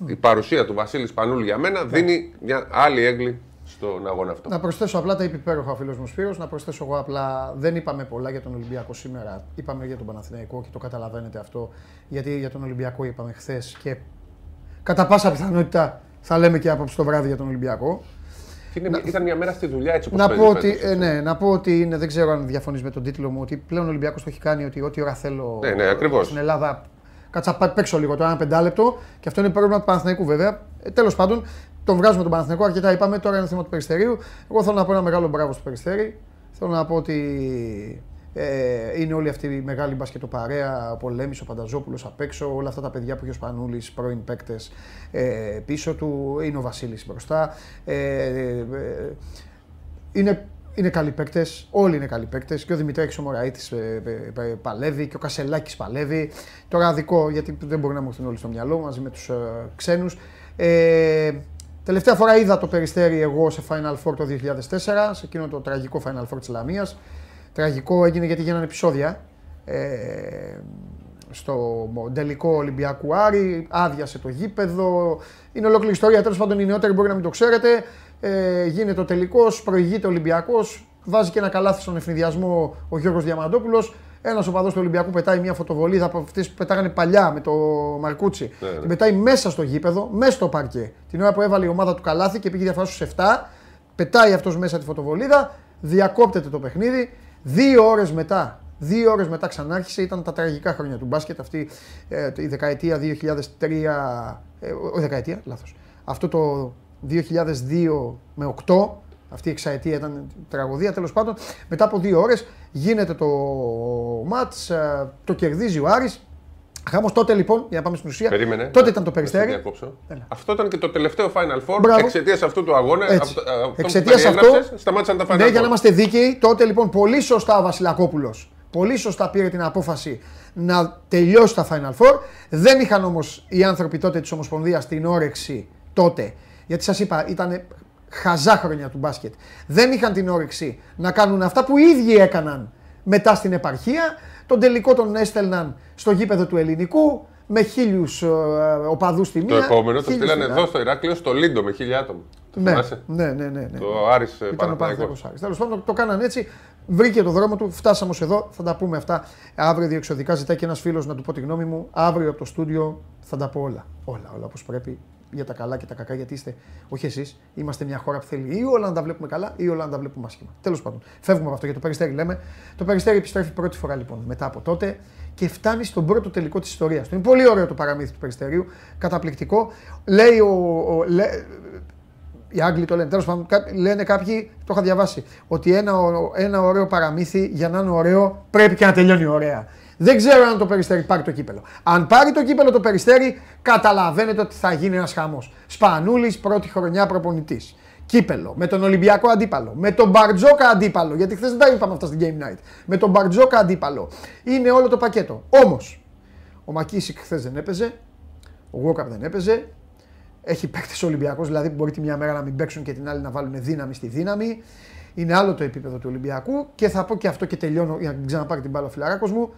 Η παρουσία του Βασίλη Σπανούλη για μένα δίνει μια άλλη έγκλη στον αγώνα αυτό. Να προσθέσω απλά τα είπε υπέροχα ο φίλος μου Σπύρος, Να προσθέσω εγώ απλά δεν είπαμε πολλά για τον Ολυμπιακό σήμερα. Είπαμε για τον Παναθηναϊκό και το καταλαβαίνετε αυτό. Γιατί για τον Ολυμπιακό είπαμε χθες και κατά πάσα πιθανότητα θα λέμε και απόψε το βράδυ για τον Ολυμπιακό. Είναι, ήταν μια μέρα στη δουλειά έτσι όπως Να παίζει πω, ότι, φέτος. ε, ναι, να πω ότι είναι, δεν ξέρω αν διαφωνείς με τον τίτλο μου, ότι πλέον ο Ολυμπιακός το έχει κάνει ότι ό,τι ώρα θέλω Ναι, ναι, ακριβώς. στην Ελλάδα. Κάτσα πά- παίξω λίγο τώρα, ένα πεντάλεπτο. Και αυτό είναι πρόβλημα του Παναθηναϊκού βέβαια. Ε, Τέλος πάντων, τον βγάζουμε τον Παναθηναϊκό, αρκετά είπαμε. Τώρα είναι θέμα του Περιστερίου. Εγώ θέλω να πω ένα μεγάλο μπράβο στο Περιστέρι. Θέλω να πω ότι ε, είναι όλοι αυτοί οι μεγάλοι μπασκετοπαρέα, ο Πολέμης, ο Πανταζόπουλος απ' έξω, όλα αυτά τα παιδιά που έχει ο Σπανούλης, πρώην παίκτες ε, πίσω του, είναι ο Βασίλης μπροστά. Ε, ε, ε, είναι, είναι καλοί παίκτες. Όλοι είναι καλοί παίκτες. Και ο Δημητράκης ο Μωραήτης παλεύει και ο Κασελάκης παλεύει. Τώρα αδικό, γιατί δεν μπορεί να μου έρθουν όλοι στο μυαλό μαζί με τους ε, ξένους. Ε, τελευταία φορά είδα το περιστέρι εγώ σε Final Four το 2004, σε εκείνο το τραγικό Final Four της Λαμίας. Τραγικό έγινε γιατί γίνανε επεισόδια. Ε, στο τελικό Ολυμπιακού Άρη, άδειασε το γήπεδο. Είναι ολόκληρη ιστορία. Τέλος πάντων, οι νεότεροι μπορεί να μην το ξέρετε. Ε, γίνεται ο τελικός, προηγείται ο Ολυμπιακός, βάζει και ένα καλάθι στον ευνηδιασμό ο Γιώργος Διαμαντόπουλος. Ένας οπαδός του Ολυμπιακού πετάει μια φωτοβολίδα από αυτές που πετάγανε παλιά με το Μαρκούτσι. Ναι, ναι. Την πετάει μέσα στο γήπεδο, μέσα στο παρκέ. Την ώρα που έβαλε η ομάδα του καλάθι και πήγε διαφορά στους 7, πετάει αυτός μέσα τη φωτοβολίδα, διακόπτεται το παιχνίδι. Δύο ώρες μετά, δύο ώρες μετά ξανάρχισε, ήταν τα τραγικά χρόνια του μπάσκετ, αυτή ε, η δεκαετία 2003, ε, όχι δεκαετία, λάθος. Αυτό το 2002 με 8, αυτή η εξαετία ήταν τραγωδία, τέλος πάντων. Μετά από δύο ώρες γίνεται το μάτς, ε, το κερδίζει ο Άρης. Χάμος τότε λοιπόν, για να πάμε στην ουσία, Περίμενε. τότε ήταν το Να σε περιστέρι. διακόψω. Έλα. Αυτό ήταν και το τελευταίο Final Four. Μπράβο. Εξαιτίας αυτού του αγώνα. Έτσι. αυτο- αυτό που Εξαιτίας αυτού, περιέγραψες, σταμάτησαν τα Final Ναι, Four. για να είμαστε δίκαιοι, τότε λοιπόν πολύ σωστά ο Βασιλακόπουλος. Πολύ σωστά πήρε την απόφαση να τελειώσει τα Final Four. Δεν είχαν όμως οι άνθρωποι τότε της Ομοσπονδίας την όρεξη τότε. Γιατί σας είπα, ήταν χαζά χρόνια του μπάσκετ. Δεν είχαν την όρεξη να κάνουν αυτά που οι ίδιοι έκαναν μετά στην επαρχία. Τον τελικό τον έστελναν στο γήπεδο του ελληνικού με χίλιους οπαδούς στη μία. Το επόμενο το χίλιους στείλανε στην εδώ άλλη. στο Ηράκλειο στο Λίντο με χίλια άτομα. Το Ναι, θυμάσαι; ναι, ναι, ναι, ναι. Το Άρης ε, Ήταν ο Παναθηναϊκός. Παναθηναϊκός Άρης. Τέλος πάντων το κάνανε έτσι. Βρήκε το δρόμο του. Φτάσαμε ως εδώ. Θα τα πούμε αυτά αύριο διεξοδικά. Ζητάει και ένας φίλος να του πω τη γνώμη μου. Αύριο από το στούντιο θα τα πω όλα. Όλα, όλα όπως πρέπει. Για τα καλά και τα κακά. Γιατί είστε, όχι εσείς, είμαστε μια χώρα που θέλει ή όλα να τα βλέπουμε καλά ή όλα να τα βλέπουμε άσχημα. Τέλος πάντων. Φεύγουμε από αυτό. Για το περιστέρι λέμε. Το περιστέρι επιστρέφει πρώτη φορά λοιπόν μετά από τότε και φτάνει στον πρώτο τελικό της ιστορίας του. Είναι πολύ ωραίο το παραμύθι του περιστερίου. Καταπληκτικό. Λέει ο, ο- λέ- οι Άγγλοι το λένε. Τέλος πάντων, κά- λένε κάποιοι, το είχα διαβάσει, ότι ένα, ω- ένα ωραίο παραμύθι για να είναι ωραίο πρέπει και να τελειώνει ωραία. Δεν ξέρω αν το περιστέρι πάρει το κύπελο. Αν πάρει το κύπελο το περιστέρι, καταλαβαίνετε ότι θα γίνει ένας χαμός. Σπανούλης, πρώτη χρονιά προπονητής. Κύπελο, με τον Ολυμπιακό αντίπαλο, με τον Μπαρτζόκα αντίπαλο, γιατί χθες δεν τα είπαμε αυτά στην Game Night. Με τον Μπαρτζόκα αντίπαλο. Είναι όλο το πακέτο. Όμως, ο Μακίσικ χθες δεν έπαιζε, ο Γόκαπ δεν έπαιζε, έχει παίκτες Ολυμπιακός, δηλαδή που μπορεί τη μια μέρα να μην παίξουν και την άλλη να βάλουν δύναμη στη δύναμη. Είναι άλλο το επίπεδο του Ολυμπιακού και θα πω και αυτό και τελειώνω για να μην ξαναπάρει την μπάλα ο φιλαράκος μου.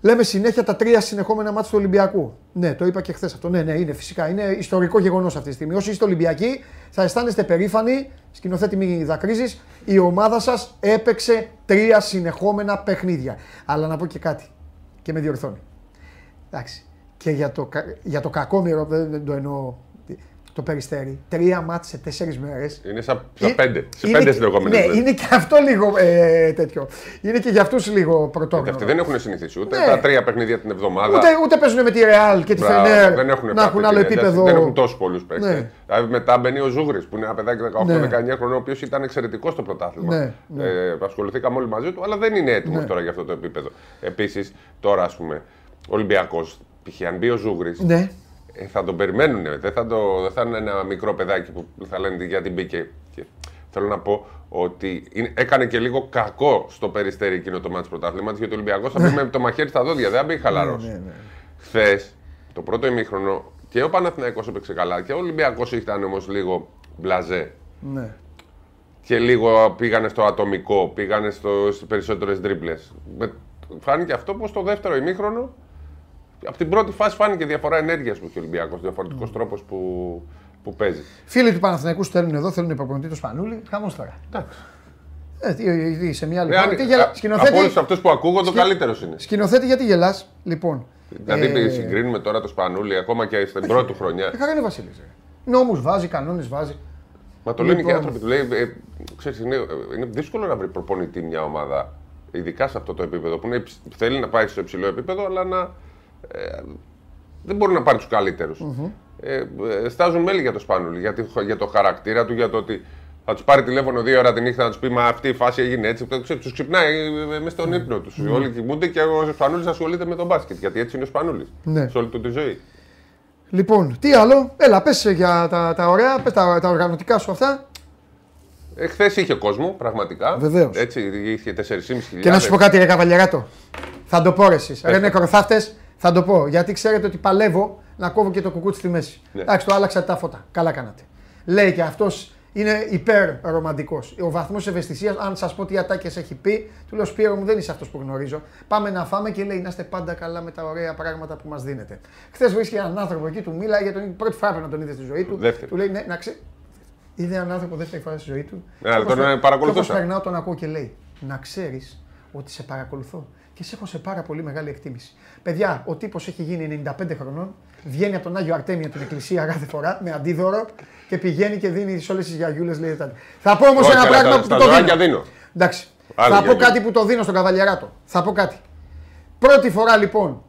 Λέμε συνέχεια τα τρία συνεχόμενα μάτια του Ολυμπιακού. Ναι, το είπα και χθες αυτό. Ναι, ναι, είναι φυσικά. Είναι ιστορικό γεγονός αυτή τη στιγμή. Όσοι είστε Ολυμπιακοί, θα αισθάνεστε περήφανοι. Σκηνοθέτη, μη δακρύζεις. Η ομάδα σας έπαιξε τρία συνεχόμενα παιχνίδια. Αλλά να πω και κάτι. Και με διορθώνει. Εντάξει. Και και για το, κα- για το κακόμοιρο, δεν, δεν το εννοώ το περιστέρι. Τρία μάτς σε τέσσερις μέρες. Είναι σαν, σαν πέντε. Σε πέντε συνεχόμενες Ναι, είναι και αυτό λίγο ε, τέτοιο. Είναι και για αυτούς λίγο πρωτόγνωρο. Αυτοί δεν έχουν συνηθίσει ούτε Ναι. τα τρία παιχνίδια την εβδομάδα. Ούτε, ούτε παίζουν με τη Real και τη Μπράβο, Φενέρ δεν έχουν να πάρει έχουν την άλλο ένταση, επίπεδο. Δεν έχουν τόσους πολλούς παίκτες. Ναι. Δηλαδή μετά μπαίνει ο Ζούγρη που είναι ένα παιδάκι 18-19 Ναι. χρονών, ο οποίος ήταν εξαιρετικός στο πρωτάθλημα. Ναι, ναι. Ε, ασχοληθήκαμε όλοι μαζί του, αλλά δεν είναι έτοιμος Ναι. τώρα για αυτό το επίπεδο. Επίσης, τώρα ας πούμε, ο Ολυμπιακός, π.χ. αν μπει ο Ζούγρη, Ναι, ε, θα τον περιμένουν. Δεν θα, το, δεν θα είναι ένα μικρό παιδάκι που θα λένε γιατί μπήκε. Και θέλω να πω ότι είναι- έκανε και λίγο κακό στο περιστέρι εκείνο το μάτι πρωτάθλημα γιατί ο Ολυμπιακός θα μπει με το μαχαίρι στα δόντια. Δεν θα μπει χαλαρός. ναι, ναι. Χθες, το πρώτο ημίχρονο, και ο Παναθηναϊκός έπαιξε καλά και ο Ολυμπιακός ήταν όμως λίγο μπλαζέ. ναι. Και λίγο πήγανε στο ατομικό, πήγανε στο, στις περισσότερες δρίπλες. Με, φάνηκε αυτό πως στο δεύτερο ημίχρονο, από την πρώτη φάση φάνηκε διαφορά ενέργειας που έχει ο Ολυμπιακός, διαφορετικός τρόπος που, που παίζει. Φίλοι του Παναθηναϊκού στέλνουν εδώ, θέλουν προπονητή το Σπανούλι. Χαμός τώρα. Εντάξει. Ε, τι, τι, σε μια άλλη Ε, χώρα. αν- Τι γελα- α- Σκηνοθέτη, Από όλους αυτούς που ακούγω, το Σκη- καλύτερος είναι. σκηνοθέτη, γιατί γελάς. Λοιπόν. Δηλαδή ε, συγκρίνουμε τώρα το Σπανούλι ακόμα και στην πρώτη του χρονιά. Ε, χαρά είναι Βασίλης. Νόμους βάζει, κανόνες βάζει. Μα το λένε και οι Λοιπόν. άνθρωποι. Του λέει, ε, ξέρεις, είναι, είναι δύσκολο να βρει προπονητή μια ομάδα, ειδικά σε αυτό το επίπεδο, που είναι, υψ- θέλει να πάει στο υψηλό επίπεδο, αλλά να, ε, δεν μπορεί να πάρει τους καλύτερους. Ε, ε, στάζουν μέλη για το Σπάνουλι, για, τη- για το χαρακτήρα του, για το ότι θα τους πάρει τηλέφωνο δύο ώρα τη νύχτα να τους πει Μα αυτή η φάση έγινε έτσι. Τους ξυπνάει μέσα στον ύπνο τους. Όλοι κοιμούνται και ο Σπανούλη ασχολείται με τον μπάσκετ. Γιατί έτσι είναι ο Σπανούλη. Ναι. Σε όλη του τη ζωή. Λοιπόν, τι άλλο; Έλα, πες για τα, τα ωραία, πες τα, τα οργανωτικά σου αυτά. Εχθέ είχε κόσμο, πραγματικά. Βεβαίως. Έτσι, είχε 4.500. Και να σου πω κάτι, ρε Καβαλιαράτο. Θα το πω ρε εσείς. Ρε το. νεκροθάφτες, θα το πω. Γιατί ξέρετε ότι παλεύω να κόβω και το κουκούτσι στη μέση. Ναι. Εντάξει, το άλλαξα τα φώτα. Καλά κάνατε. Λέει και αυτός είναι υπέρ ρομαντικός. Ο βαθμός ευαισθησίας, αν σας πω τι ατάκες έχει πει, του λέω Σπύρο μου δεν είσαι αυτός που γνωρίζω. Πάμε να φάμε και λέει να είστε πάντα καλά με τα ωραία πράγματα που μας δίνετε. Χθες βρίσκει έναν άνθρωπο εκεί, του μίλαγε, για τον πρώτη φορά πρέπει να τον είδε στη ζωή του. Δεύτερη. Του λέει ναι, να ξέρει. Είδε έναν άνθρωπο δεύτερη φορά στη ζωή του. Ναι, αλλά Και όπως τον, ε, πε- παρακολουθούσα. και όπως περνάω, τον ακούω και λέει: Να ξέρεις ότι σε παρακολουθώ και σε έχω σε πάρα πολύ μεγάλη εκτίμηση. Παιδιά, ο τύπος έχει γίνει 95 χρονών, βγαίνει από τον Άγιο Αρτέμιο την εκκλησία κάθε φορά με αντίδωρο και πηγαίνει και δίνει σε όλες τις γιαγιούλες. Λέει, τα- θα πω όμως Όχι, ένα αλλά πράγμα τα- που στα το ζωάκια δίνω. δίνω. Εντάξει. Άλλη θα πω γιαγιούλα. κάτι που το δίνω στον καβαλιαράτο. Θα πω κάτι. Πρώτη φορά λοιπόν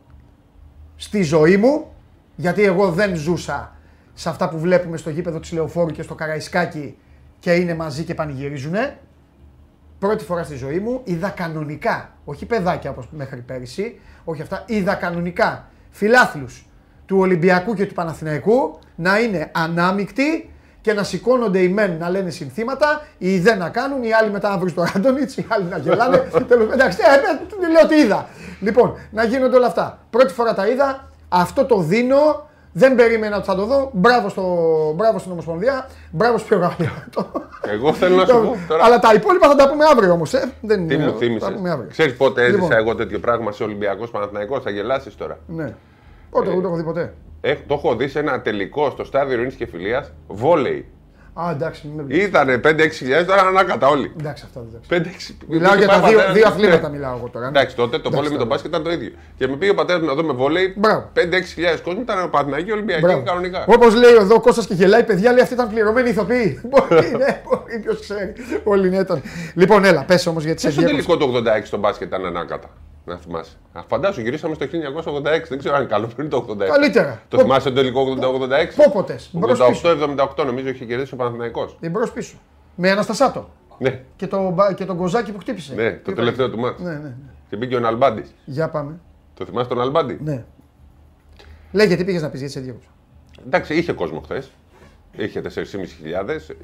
στη ζωή μου, γιατί εγώ δεν ζούσα σε αυτά που βλέπουμε στο γήπεδο της Λεωφόρου και στο Καραϊσκάκι και είναι μαζί και πανηγυρίζουνε. Πρώτη φορά στη ζωή μου είδα κανονικά, όχι παιδάκια όπως μέχρι πέρυσι, όχι αυτά, είδα κανονικά φιλάθλους του Ολυμπιακού και του Παναθηναϊκού να είναι ανάμεικτοι και να σηκώνονται οι μεν να λένε συνθήματα, οι δε να κάνουν, οι άλλοι μετά να βρουν στο Ράντονιτς, οι άλλοι να γελάνε. [LAUGHS] Τέλος, εντάξει, ε, ε, λέω τι είδα. Λοιπόν, να γίνονται όλα αυτά. Πρώτη φορά τα είδα, αυτό το δίνω, δεν περίμενα ότι θα το δω. Μπράβο, στο, μπράβο στην Ομοσπονδία, μπράβο στο Γαλλιάτο. Εγώ θέλω να σου πω τώρα. Αλλά τα υπόλοιπα θα τα πούμε αύριο όμως. Ε. Δεν Τι είναι- μου Θα θύμισες; τα πούμε αύριο. Ξέρεις πότε έζησα Λοιπόν. εγώ τέτοιο πράγμα σε Ολυμπιακό Παναθηναϊκός, θα γελάσεις τώρα. Ναι. Πότε, εγώ το έχω δει ποτέ. Ε, το έχω δει σε ένα τελικό στο στάδιο Ειρήνης και Φιλίας, βόλεϊ. Α, εντάξει, μην με Ήτανε 5-6 χιλιάδες, τώρα ανάκατα όλοι. Εντάξει, αυτά δεν εντάξει. 5-6. Μιλάω για τα δύο, δύο αθλήματα, μιλάω εγώ τώρα. ναι. Εντάξει, τότε το βόλεϊ με τον τώρα. μπάσκετ ήταν το ίδιο. Και με πήγε ο πατέρας μου να δούμε βόλεϊ. Μπράβο. 5-6 χιλιάδες κόσμο ήταν ο Παναθηναϊκοί Ολυμπιακοί Μπράβο. κανονικά. Όπως λέει εδώ ο Κώστας και γελάει, παιδιά, λέει αυτή ήταν πληρωμένη ηθοποιή. [LAUGHS] Μπορεί, ναι, μπορεί, ποιος ξέρει. Όλοι ναι ήταν. Λοιπόν, έλα, πες όμως γιατί σε Και στο διέκοψα. τελικό το 86 στο μπάσκετ ήταν ανάκατα. Να θυμάσαι. Α, Φαντάσου, γυρίσαμε στο 1986. Δεν ξέρω αν είναι καλό πριν το 86. Καλύτερα. Το Πο- θυμάσαι το τελικό 86. Πόποτες, μπρος πίσω. 88-78 νομίζω είχε κερδίσει ο Παναθηναϊκός. Εμπρό πίσω. Με Αναστασάτο. Ναι, Και το, μπα- και τον κοζάκι που χτύπησε. ναι, Τι το είπα; τελευταίο του μάτς. Ναι, ναι, ναι. Και μπήκε ο Ναλμπάντης. Για πάμε. Το θυμάσαι τον Ναλμπάντη; Ναι. Λέγε τι πήγες να πεις, γιατί σε διέκοψα. Εντάξει, είχε κόσμο χθες. Είχε 4.500,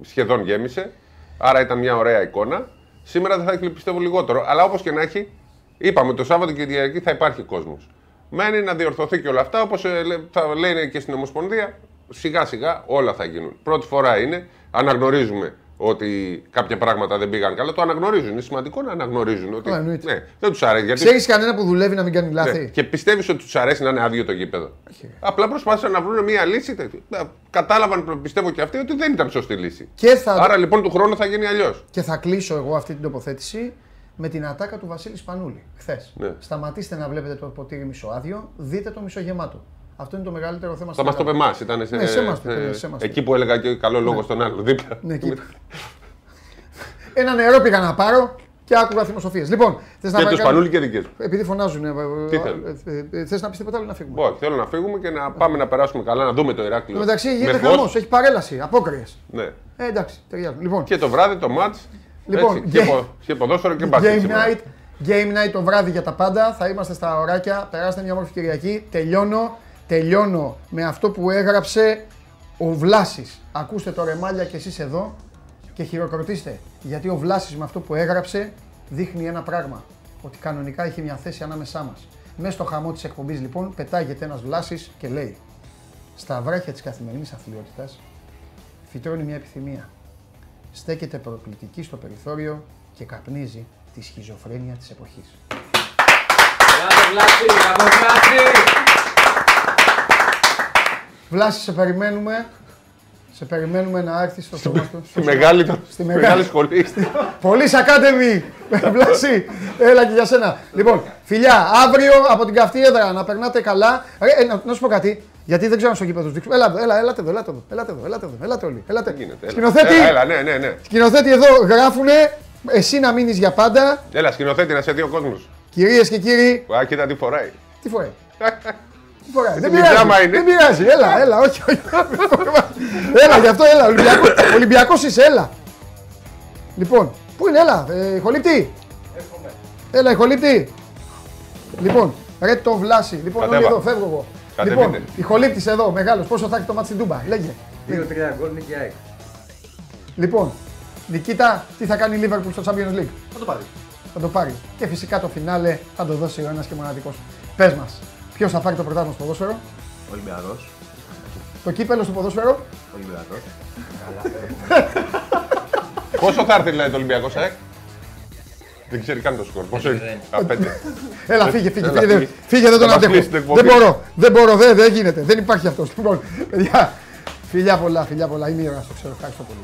σχεδόν γέμισε. Άρα ήταν μια ωραία εικόνα. Σήμερα δεν θα έχει πιστεύω λιγότερο. Αλλά όπως και να έχει, είπαμε το Σάββατο και την Κυριακή θα υπάρχει κόσμος. Μένει να διορθωθεί και όλα αυτά. Όπως θα λένε και στην Ομοσπονδία, σιγά σιγά όλα θα γίνουν. Πρώτη φορά είναι. Αναγνωρίζουμε ότι κάποια πράγματα δεν πήγαν καλά. Το αναγνωρίζουν. Είναι σημαντικό να αναγνωρίζουν. Ότι, Α, εννοείται. ναι, δεν τους αρέσει. Γιατί Ξέρει κανένα που δουλεύει να μην κάνει λάθη; ναι. Και πιστεύεις ότι τους αρέσει να είναι άδειο το γήπεδο; Απλά προσπάθησαν να βρουν μια λύση. τέτοια. Ε, Κατάλαβαν, πιστεύω και αυτοί, ότι δεν ήταν σωστή λύση. Και θα, Άρα λοιπόν του χρόνου θα γίνει αλλιώς. και θα κλείσω εγώ αυτή την τοποθέτηση με την ατάκα του Βασίλη Σπανούλη χθες. Ναι. Σταματήστε να βλέπετε το ποτήρι μισοάδιο, δείτε το μισογεμάτο. Αυτό είναι το μεγαλύτερο θέμα Θα στην μας το είπε Ελλάδα. εμάς. Ήταν σε, Ναι, σε εμάς το σε- είπε, σε εμάς το εκεί που έλεγα και καλό λόγο στον άλλο. Δίπλα. Ναι, εκεί. Ένα νερό πήγα να πάρω και άκουγα θυμοσοφίες. Λοιπόν, θες να Και πάει του κάτι- Πανούλη και δικές μου. Επειδή φωνάζουν. Τι θέλουν; Θες να πεις τίποτα άλλο να φύγουμε. Όχι, θέλω να φύγουμε και να πάμε να περάσουμε καλά, να δούμε το Ηράκλειο. Εν τω μεταξύ γίνεται με φως. χαμός, έχει παρέλαση, απόκριες. Ναι. Ε, εντάξει, ταιριάζουν. Λοιπόν, Και το βράδυ το match. Λοιπόν, έτσι, και, game- πο- και ποδόσφαιρο και μπάσκετ. game σήμερα. night, game night το βράδυ για τα πάντα. Θα είμαστε στα ωράκια. Περάστε μια όμορφη Κυριακή. Τελειώνω, τελειώνω με αυτό που έγραψε ο Βλάσης. Ακούστε το ρεμάλια κι εσείς εδώ και χειροκροτήστε. Γιατί ο Βλάσης με αυτό που έγραψε δείχνει ένα πράγμα. Ότι κανονικά έχει μια θέση ανάμεσά μας. Μέσα στο χαμό της εκπομπής λοιπόν πετάγεται ένας Βλάσης και λέει στα βράχια της καθημερινής αθλειότητας φυτρώνει μια επιθυμία. Στέκεται προκλητική στο περιθώριο και καπνίζει τη σχιζοφρένεια της εποχής. Μπράβο, Βλάση, μπράβο, Βλάση. Βλάση, σε περιμένουμε. Σε περιμένουμε να έρθεις στο σώμα του. Στη μεγάλη, το- Στη μεγάλη, μεγάλη- σχολή. Police Academy! Βλάση, έλα και για σένα. Λοιπόν, φιλιά, αύριο από την καυτή έδρα να περνάτε καλά. Ρε, ε, να, να σου πω κάτι, γιατί δεν ξέρω αν στο γήπεδο τους δείξουμε. Έλα, εδώ, έλα, έλατε εδώ, έλατε εδώ, έλατε εδώ, έλατε εδώ, έλατε όλοι. Έλατε. Γίνεται, έλα. Σκηνοθέτη, Έλα, έλα, ναι, ναι, ναι. σκηνοθέτη εδώ γράφουνε, εσύ να μείνεις για πάντα. Έλα, σκηνοθέτη να σε δει ο κόσμος. Κυρίες και κύριοι, Α, κοίτα τι φοράει. Τι φοράει; [LAUGHS] Τι φοράει; Δεν Την πειράζει. πιτζάμα είναι. Δεν πειράζει. Έλα, έλα, όχι, όχι. [LAUGHS] έλα, γι' αυτό έλα. Ολυμπιακός, Ολυμπιακός είσαι, έλα. Λοιπόν, πού είναι, έλα, ε, ηχολήπτη; Έλα, ηχολήπτη. Λοιπόν, ρε το βλάση. Λοιπόν, όλοι Κατέβα. εδώ, φεύγω εγώ. Κατεβείτε. Λοιπόν, ηχολήπτης εδώ, μεγάλος. Πόσο θα έχει το μάτι στην Τούμπα, λέγε. 2-3 γκολ νίκη ΑΕΚ. Λοιπόν, Νικήτα, τι θα κάνει η Liverpool στο Champions League; Θα το πάρει. Θα το πάρει. Και φυσικά το φινάλε θα το δώσει ο ένας και μοναδικός. Πες μας, ποιος θα πάρει το πρωτάθλημα στο ποδόσφαιρο; Ολυμπιακός. Το κύπελο στο ποδόσφαιρο; Ολυμπιακός. Πόσο θα έρθει δηλαδή το Ολυμπιακός ΣΑΕΚ. Δεν ξέρει καν το σκορ. Πόσο είναι. Α, πέντε. Έλα, φύγε, φύγε, Έλα, φύγε, δεν- φύγε. φύγε, δεν τον Θα μας αντέχω. κλείσει την εκπομπή. Δεν μπορώ, δεν μπορώ, δεν, δεν γίνεται, δεν υπάρχει αυτός. Λοιπόν, παιδιά, φιλιά πολλά, φιλιά πολλά, είμαι ήρωας, το ξέρω, ευχαριστώ πολύ.